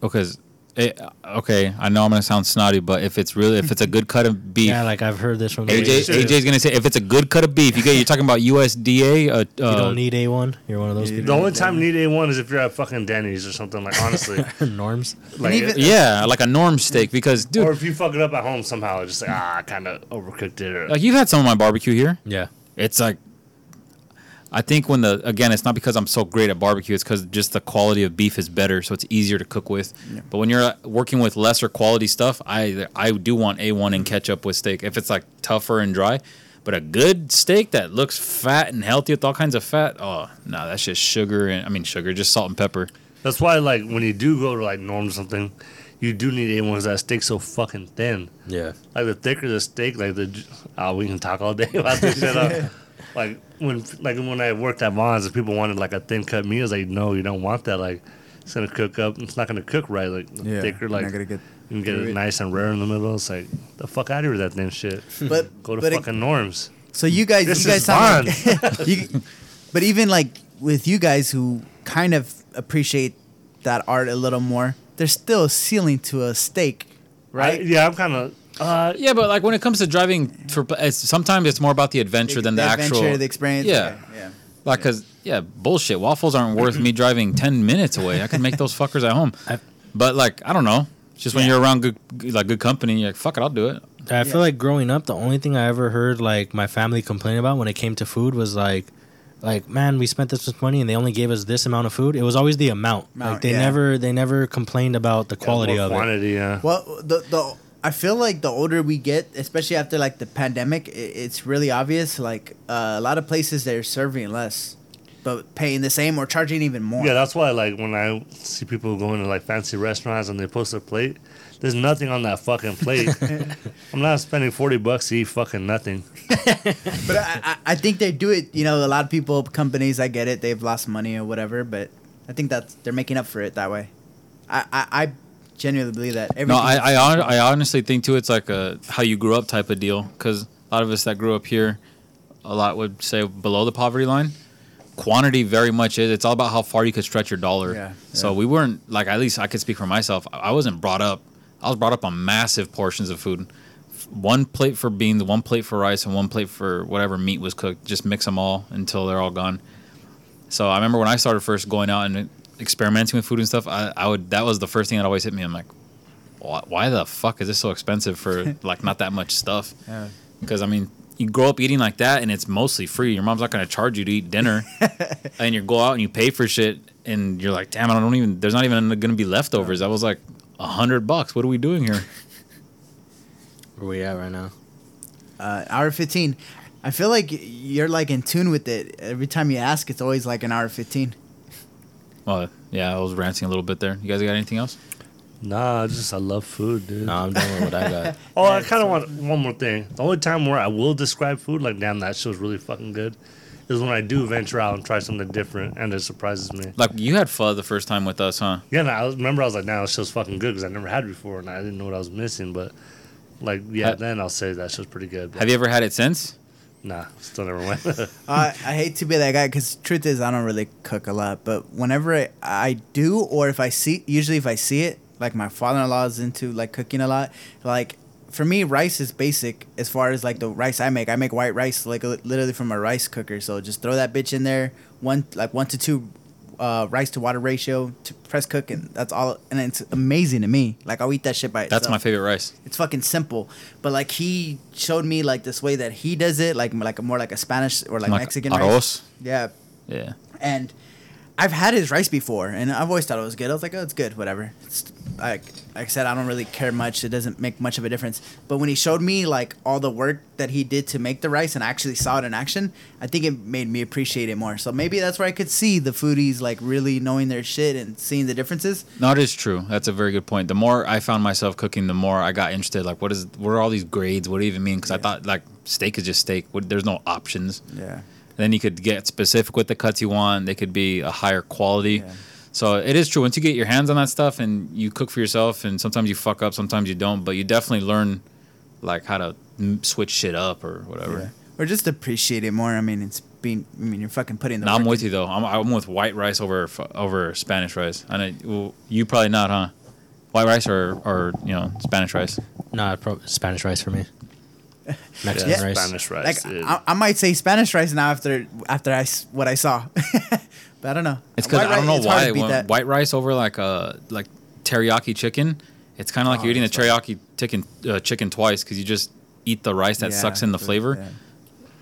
because it, okay, I know I'm gonna sound snotty, but if it's really if it's a good cut of beef, Yeah, like I've heard this from the AJ Sure. AJ's gonna say if it's a good cut of beef, you get you're talking about USDA. Uh, You uh, don't need A1. You're one of those You The only time you need A1 is if you're at fucking Denny's or something. Like honestly, Norms. like even- yeah, like a norm steak because dude, or if you fuck it up at home somehow, just like ah, I kind of overcooked it. Or, like you've had some of my barbecue here. Yeah. It's like I think when the again, it's not because I'm so great at barbecue. It's because just the quality of beef is better, so it's easier to cook with. But when you're uh, working with lesser quality stuff, I I do want A1 and ketchup with steak. If it's like tougher and dry, but a good steak that looks fat and healthy with all kinds of fat, oh no, that's just sugar and I mean sugar, just salt and pepper. That's why like when you do go to like Norm or something, you do need A1s that steak so fucking thin. Yeah. Like the thicker the steak, like the oh, we can talk all day about this shit. like when like when I worked at Vons, if people wanted like a thin cut meal, it's like no, you don't want that. Like it's gonna cook up. It's not gonna cook right. Like Yeah, thicker, you're like not gonna get- you can get it nice and rare in the middle. It's like the fuck out of here with that thin shit. But Go to but it- fucking Norms. So you guys, This you guys is sound like, you, but even like with you guys who kind of appreciate that art a little more, there's still a ceiling to a steak, right? I- yeah, I'm kind of. Uh, Yeah, but like when it comes to driving for it's, sometimes it's more about the adventure than the, adventure, actual the experience. Yeah. okay, yeah. Like, cause yeah, bullshit. Waffles aren't worth me driving ten minutes away. I can make those fuckers at home. I- But like, I don't know. It's just when Yeah. you're around good, like good company, you're like, fuck it, I'll do it. I Yeah. feel like growing up, the only thing I ever heard like my family complain about when it came to food was like like, man, we spent this much money and they only gave us this amount of food. It was always the amount. Amount, like they yeah. never they never complained about the quality More of it. quantity, yeah. Well, the the I feel like the older we get, especially after like the pandemic, i it's really obvious. Like uh, a lot of places they're serving less, but paying the same or charging even more. Yeah, that's why like when I see people going to like fancy restaurants and they post a plate, there's nothing on that fucking plate. I'm not spending forty bucks to eat fucking nothing. but I, I, I think they do it. You know, a lot of people, companies, I get it. They've lost money or whatever, but I think that they're making up for it that way. I I, I genuinely believe that. No, I I, I honestly think too. It's like a how you grew up type of deal. Because a lot of us that grew up here, a lot would say below the poverty line. Quantity very much is. It's all about how far you could stretch your dollar. Yeah, So yeah. we weren't like at least I could speak for myself. I I wasn't brought up. I was brought up on massive portions of food. One plate for beans, one plate for rice, and one plate for whatever meat was cooked. Just mix them all until they're all gone. So I remember when I started first going out and experimenting with food and stuff. I, I would that was the first thing that always hit me. I'm like, why, why the fuck is this so expensive for like not that much stuff? Yeah. Because I mean, you grow up eating like that, and it's mostly free. Your mom's not going to charge you to eat dinner, and you go out and you pay for shit, and you're like, damn, I don't even. There's not even going to be leftovers. That was like a hundred bucks. What are we doing here? Where we at right now? uh, hour fifteen. I feel like you're like in tune with it. Every time you ask, it's always like an hour fifteen. Well, yeah, I was ranting a little bit there. You guys got anything else? Nah, I just I love food, dude. No, I'm done with what I got. Oh, I kind of want one more thing. The only time where I will describe food like, damn, that show's really fucking good, is when I do venture out and try something different and it surprises me. Like you had pho the first time with us, huh? Yeah, and I was- remember I was like, nah, this show's fucking good because I never had it before and I didn't know what I was missing. But like, yeah, Ha- then I'll say that show's pretty good. But Have you ever had it since? Nah, still never went. Uh, I hate to be that guy because truth is I don't really cook a lot, but whenever I, I do, or if I see, usually if I see it, like my father-in-law is into like cooking a lot. Like for me, rice is basic as far as like the rice I make. I make white rice like literally from a rice cooker. So just throw that bitch in there, one like one to two uh, rice to water ratio to press cook, and that's all. And it's amazing to me. Like I'll eat that shit by itself. That's my favorite rice. it's fucking simple. But like he showed me like this way that he does it, like like a more like a Spanish or like, Mexican rice. Yeah, Yeah. and I've had his rice before, and I've always thought it was good. I was like, oh, it's good, whatever. It's, like like I said, I don't really care much. It doesn't make much of a difference. But when he showed me like all the work that he did to make the rice, and I actually saw it in action, I think it made me appreciate it more. So maybe that's where I could see the foodies like really knowing their shit and seeing the differences. No, it is true. That's a very good point. The more I found myself cooking, the more I got interested. Like, what is? What are all these grades? What do you even mean? Because I thought like steak is just steak. What, there's no options. Yeah. Then you could get specific with the cuts you want. They could be a higher quality. Yeah. So it is true. Once you get your hands on that stuff and you cook for yourself, and sometimes you fuck up, sometimes you don't, but you definitely learn like how to switch shit up or whatever. Yeah. Or just appreciate it more. I mean, it's being. I mean, you're fucking putting the. No, I'm with in. you though. I'm, I'm with white rice over over Spanish rice. I know well, you probably not, huh? White rice or or you know Spanish rice. No, pro- Spanish rice for me. Mexican Yeah, rice. Spanish rice. Like dude. I, I might say Spanish rice now after after I s- what I saw, but I don't know. It's because I don't rice- know why when that. white rice over like a like teriyaki chicken. It's kind of like Oh, you're eating the teriyaki chicken uh, chicken twice because you just eat the rice that Yeah, sucks in the flavor. yeah.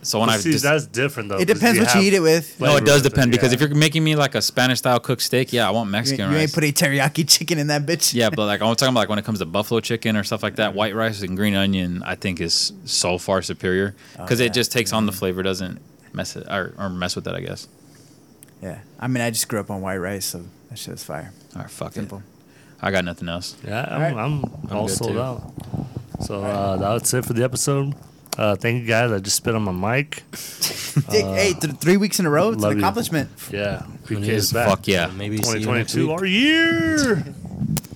So when I see, just that's different though. It depends what you eat it with. no, it does with it, depend because yeah. if you're making me like a Spanish style cooked steak, yeah, I want You, Mexican you rice. ain't putting teriyaki chicken in that bitch. yeah, but like I'm talking about like when it comes to buffalo chicken or stuff like that, white rice and green onion, I think is so far superior because Oh, yeah. it just takes on the flavor, doesn't mess it or, or mess with that, I guess. Yeah. I mean, I just grew up on white rice, so that shit was fire. All right, fuck Simple. it. I got nothing else. Yeah, I'm, Alright. I'm, I'm all sold out. So uh, that's it for the episode. Uh, thank you guys. I just spit on my mic. Dick, hey, th- three weeks in a row. It's love an you. accomplishment. Yeah, PK is is back. Fuck yeah. Maybe see you 2022, our year.